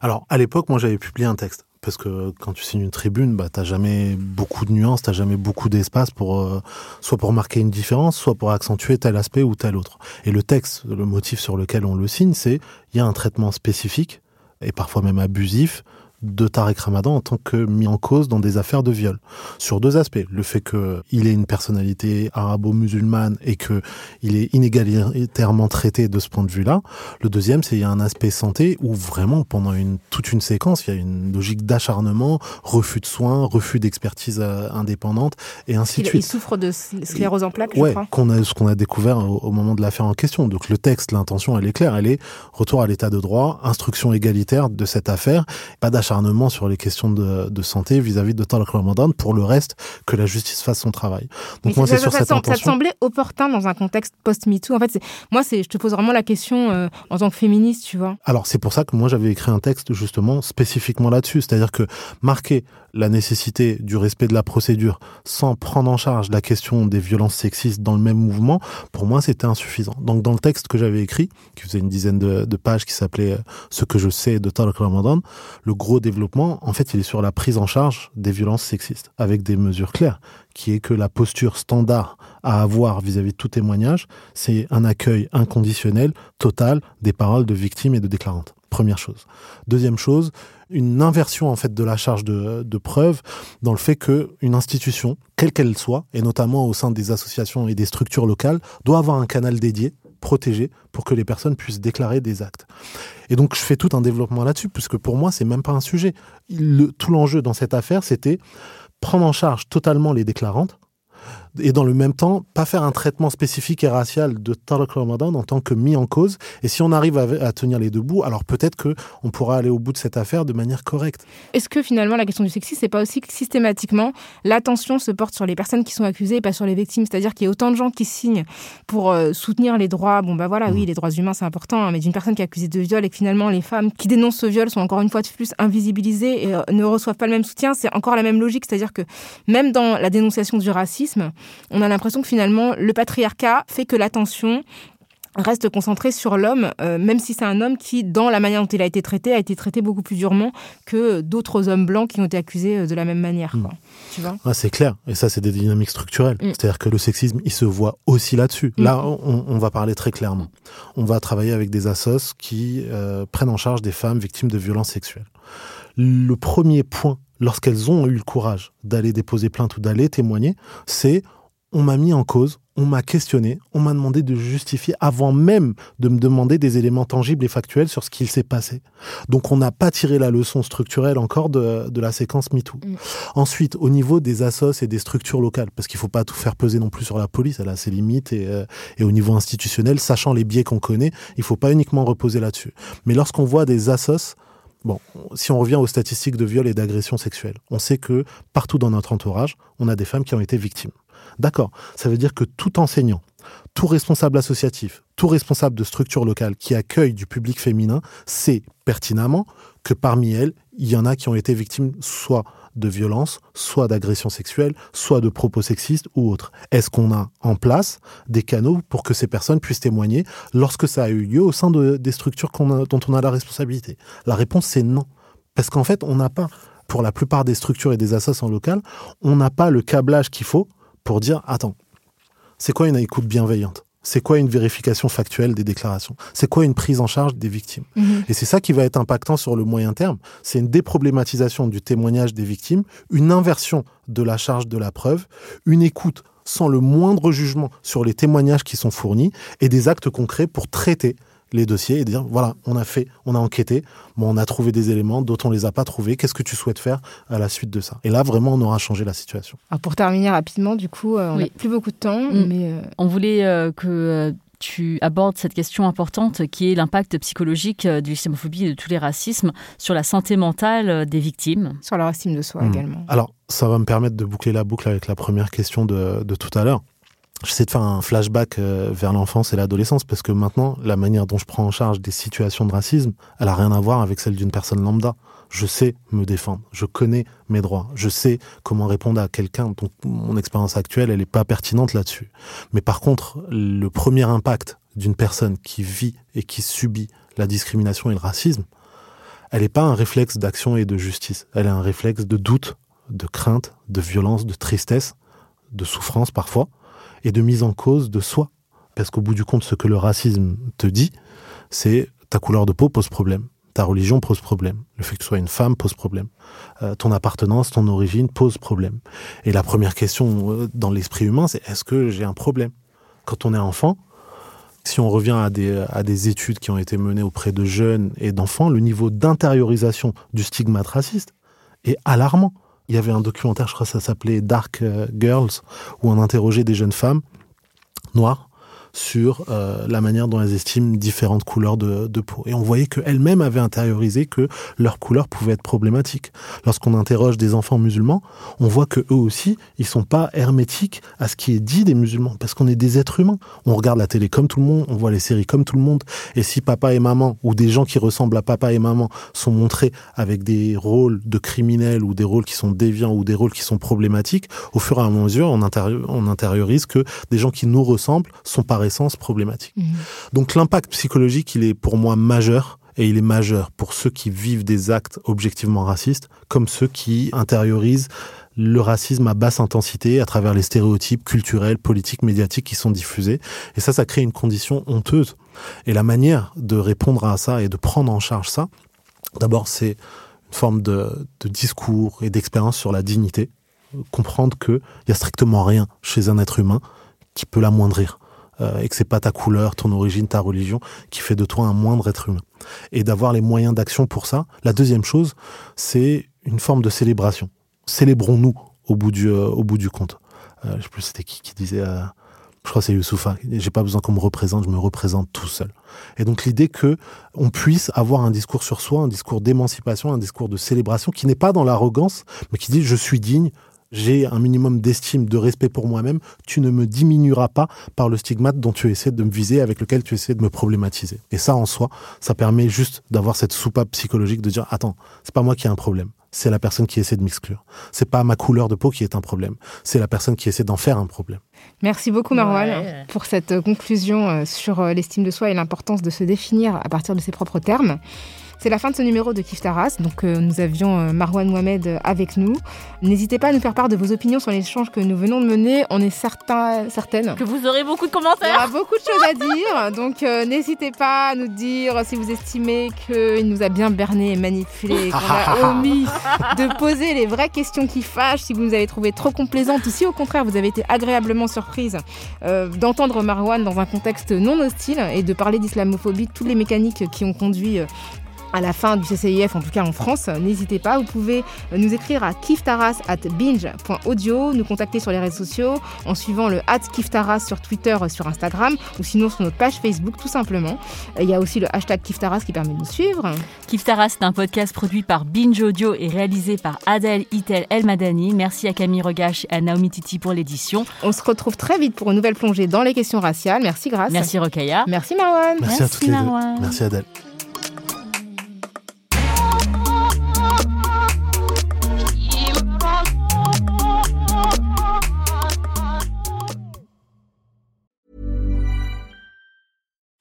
Alors à l'époque, moi j'avais publié un texte parce que quand tu signes une tribune, bah, t'as jamais beaucoup de nuances, t'as jamais beaucoup d'espace pour euh, soit pour marquer une différence, soit pour accentuer tel aspect ou tel autre. Et le texte, le motif sur lequel on le signe, c'est il y a un traitement spécifique et parfois même abusif de Tarek Ramadan en tant que mis en cause dans des affaires de viol. Sur deux aspects. Le fait qu'il ait une personnalité arabo-musulmane et qu'il est inégalitairement traité de ce point de vue-là. Le deuxième, c'est qu'il y a un aspect santé où vraiment, pendant une, toute une séquence, il y a une logique d'acharnement, refus de soins, refus d'expertise euh, indépendante et ainsi de suite. Il souffre de sclérose en plaques, ouais, je crois. Qu'on a, ce qu'on a découvert au, au moment de l'affaire en question. Donc le texte, l'intention, elle est claire. Elle est retour à l'état de droit, instruction égalitaire de cette affaire, pas d'acharnement sur les questions de, santé vis-à-vis de Talak Ramadan. Pour le reste, que la justice fasse son travail. Donc moi, c'est sur ça, cette intention... Ça semblait opportun dans un contexte post-MeToo. En fait, moi, c'est, je te pose vraiment la question euh, en tant que féministe, tu vois. Alors, c'est pour ça que moi, j'avais écrit un texte justement spécifiquement là-dessus. C'est-à-dire que marquer la nécessité du respect de la procédure sans prendre en charge la question des violences sexistes dans le même mouvement, pour moi, c'était insuffisant. Donc, dans le texte que j'avais écrit, qui faisait une dizaine de, pages, qui s'appelait euh, Ce que je sais de Talak Ramadan, le gros développement, en fait, il est sur la prise en charge des violences sexistes, avec des mesures claires, qui est que la posture standard à avoir vis-à-vis de tout témoignage, c'est un accueil inconditionnel, total, des paroles de victimes et de déclarantes. Première chose. Deuxième chose, une inversion en fait de la charge de, de preuve dans le fait que une institution, quelle qu'elle soit, et notamment au sein des associations et des structures locales, doit avoir un canal dédié protégé pour que les personnes puissent déclarer des actes. Et donc je fais tout un développement là-dessus, puisque pour moi c'est même pas un sujet. Tout l'enjeu dans cette affaire, c'était prendre en charge totalement les déclarantes, et dans le même temps, pas faire un traitement spécifique et racial de Tariq Ramadan en tant que mis en cause. Et si on arrive à, tenir les deux bouts, alors peut-être que on pourra aller au bout de cette affaire de manière correcte. Est-ce que finalement la question du sexisme, c'est pas aussi que systématiquement l'attention se porte sur les personnes qui sont accusées et pas sur les victimes? C'est-à-dire qu'il y a autant de gens qui signent pour euh, soutenir les droits. Bon bah voilà, oui, mm. les droits humains c'est important, hein, mais d'une personne qui est accusée de viol et que finalement les femmes qui dénoncent ce viol sont encore une fois de plus invisibilisées et euh, ne reçoivent pas le même soutien, c'est encore la même logique. C'est-à-dire que même dans la dénonciation du racisme, on a l'impression que finalement, le patriarcat fait que l'attention reste concentrée sur l'homme, euh, même si c'est un homme qui, dans la manière dont il a été traité, a été traité beaucoup plus durement que d'autres hommes blancs qui ont été accusés euh, de la même manière. Hmm. Tu vois? Ah, c'est clair, et ça c'est des dynamiques structurelles. Hmm. C'est-à-dire que le sexisme, il se voit aussi là-dessus. Hmm. Là, on, va parler très clairement. On va travailler avec des assos qui euh, prennent en charge des femmes victimes de violences sexuelles. Le premier point, lorsqu'elles ont eu le courage d'aller déposer plainte ou d'aller témoigner, c'est on m'a mis en cause, on m'a questionné, on m'a demandé de justifier avant même de me demander des éléments tangibles et factuels sur ce qu'il s'est passé. Donc on n'a pas tiré la leçon structurelle encore de, la séquence MeToo. Mm. Ensuite, au niveau des assos et des structures locales, parce qu'il faut pas tout faire peser non plus sur la police, elle a ses limites, et, euh, et au niveau institutionnel, sachant les biais qu'on connaît, il faut pas uniquement reposer là-dessus. Mais lorsqu'on voit des assos Bon, si on revient aux statistiques de viol et d'agression sexuelle, on sait que partout dans notre entourage, on a des femmes qui ont été victimes. D'accord, ça veut dire que tout enseignant, tout responsable associatif, tout responsable de structure locale qui accueille du public féminin sait pertinemment que parmi elles, il y en a qui ont été victimes soit de violences, soit d'agressions sexuelles, soit de propos sexistes ou autres. Est-ce qu'on a en place des canaux pour que ces personnes puissent témoigner lorsque ça a eu lieu au sein des structures dont on a la responsabilité? La réponse c'est non. Parce qu'en fait, on n'a pas, pour la plupart des structures et des associations locales, on n'a pas le câblage qu'il faut pour dire attends, c'est quoi une écoute bienveillante? C'est quoi une vérification factuelle des déclarations? C'est quoi une prise en charge des victimes? Mhm. Et c'est ça qui va être impactant sur le moyen terme. C'est une déproblématisation du témoignage des victimes, une inversion de la charge de la preuve, une écoute sans le moindre jugement sur les témoignages qui sont fournis et des actes concrets pour traiter les dossiers et dire voilà, on a fait, on a enquêté, bon, on a trouvé des éléments, d'autres on les a pas trouvés. Qu'est-ce que tu souhaites faire à la suite de ça? Et là, vraiment, on aura changé la situation. Alors pour terminer rapidement, du coup, euh, on n'a Oui. plus beaucoup de temps, Mm. mais euh, On voulait euh, que tu abordes cette question importante qui est l'impact psychologique de l'islamophobie et de tous les racismes sur la santé mentale des victimes. sur leur estime de soi Hmm. également. Alors, ça va me permettre de boucler la boucle avec la première question de, de tout à l'heure. J'essaie de faire un flashback euh, vers l'enfance et l'adolescence parce que maintenant, la manière dont je prends en charge des situations de racisme, elle a rien à voir avec celle d'une personne lambda. Je sais me défendre, je connais mes droits, je sais comment répondre à quelqu'un. Donc, mon expérience actuelle, elle n'est pas pertinente là-dessus. Mais par contre, le premier impact d'une personne qui vit et qui subit la discrimination et le racisme, elle n'est pas un réflexe d'action et de justice. Elle est un réflexe de doute, de crainte, de violence, de tristesse, de souffrance parfois, et de mise en cause de soi. Parce qu'au bout du compte, ce que le racisme te dit, c'est ta couleur de peau pose problème, ta religion pose problème, le fait que tu sois une femme pose problème, Euh, ton appartenance, ton origine pose problème. Et la première question euh, dans l'esprit humain, c'est est-ce que j'ai un problème? Quand on est enfant, si on revient à des, à des études qui ont été menées auprès de jeunes et d'enfants, le niveau d'intériorisation du stigmate raciste est alarmant. Il y avait un documentaire, je crois que ça s'appelait Dark euh, Girls, où on interrogeait des jeunes femmes noires sur euh, la manière dont elles estiment différentes couleurs de, peau. Et on voyait qu'elles-mêmes avaient intériorisé que leur couleur pouvait être problématique. Lorsqu'on interroge des enfants musulmans, on voit que eux aussi, ils sont pas hermétiques à ce qui est dit des musulmans, parce qu'on est des êtres humains. On regarde la télé comme tout le monde, on voit les séries comme tout le monde. Et si papa et maman, ou des gens qui ressemblent à papa et maman, sont montrés avec des rôles de criminels ou des rôles qui sont déviants ou des rôles qui sont problématiques, au fur et à mesure, on, on intériorise que des gens qui nous ressemblent sont par essence problématiques. Mhm. Donc l'impact psychologique, il est pour moi majeur. Et il est majeur pour ceux qui vivent des actes objectivement racistes, comme ceux qui intériorisent le racisme à basse intensité à travers les stéréotypes culturels, politiques, médiatiques qui sont diffusés. Et ça, ça crée une condition honteuse. Et la manière de répondre à ça et de prendre en charge ça, d'abord, c'est une forme de, de discours et d'expérience sur la dignité. Comprendre qu'il y a strictement rien chez un être humain qui peut l'amoindrir. Euh, et que c'est pas ta couleur, ton origine, ta religion qui fait de toi un moindre être humain. Et d'avoir les moyens d'action pour ça. La deuxième chose, c'est une forme de célébration. Célébrons-nous au bout du, euh, au bout du compte. Euh, je sais plus c'était qui qui disait, je crois que c'est Youssoufa, j'ai pas besoin qu'on me représente, je me représente tout seul. Et donc l'idée que on puisse avoir un discours sur soi, un discours d'émancipation, un discours de célébration qui n'est pas dans l'arrogance, mais qui dit je suis digne, j'ai un minimum d'estime, de respect pour moi-même, tu ne me diminueras pas par le stigmate dont tu essaies de me viser, avec lequel tu essaies de me problématiser. Et ça, en soi, ça permet juste d'avoir cette soupape psychologique de dire, attends, c'est pas moi qui ai un problème. C'est la personne qui essaie de m'exclure. C'est pas ma couleur de peau qui est un problème. C'est la personne qui essaie d'en faire un problème. Merci beaucoup Marwan Ouais. pour cette euh, conclusion euh, sur euh, l'estime de soi et l'importance de se définir à partir de ses propres termes. C'est la fin de ce numéro de Kif Taras. Donc, euh, nous avions euh, Marwan Mohamed euh, avec nous. N'hésitez pas à nous faire part de vos opinions sur l'échange que nous venons de mener. On est certain, certaine Que vous aurez beaucoup de Il y commentaires. aura beaucoup de choses à dire, donc euh, n'hésitez pas à nous dire si vous estimez qu'il nous a bien berné et manipulé, qu'on a omis de poser les vraies questions qui fâchent, si vous nous avez trouvé trop complaisantes ou si au contraire vous avez été agréablement surprise euh, d'entendre Marwan dans un contexte non hostile et de parler d'islamophobie, toutes les mécaniques qui ont conduit à la fin du CCIF, en tout cas en France, n'hésitez pas. Vous pouvez nous écrire à kiftaras at binge.audio, nous contacter sur les réseaux sociaux en suivant le at kiftaras sur Twitter, sur Instagram ou sinon sur notre page Facebook tout simplement. Il y a aussi le hashtag kiftaras qui permet de nous suivre. Kif Taras, c'est un podcast produit par Binge Audio et réalisé par Adèle Itel El Madani. Merci à Camille Regache et à Naomi Titi pour l'édition. On se retrouve très vite pour une nouvelle plongée dans les questions raciales. Merci Grâce. Merci Rokaya. Merci Marwan. Merci, à Merci, toutes les deux. Marwan. Merci Adèle.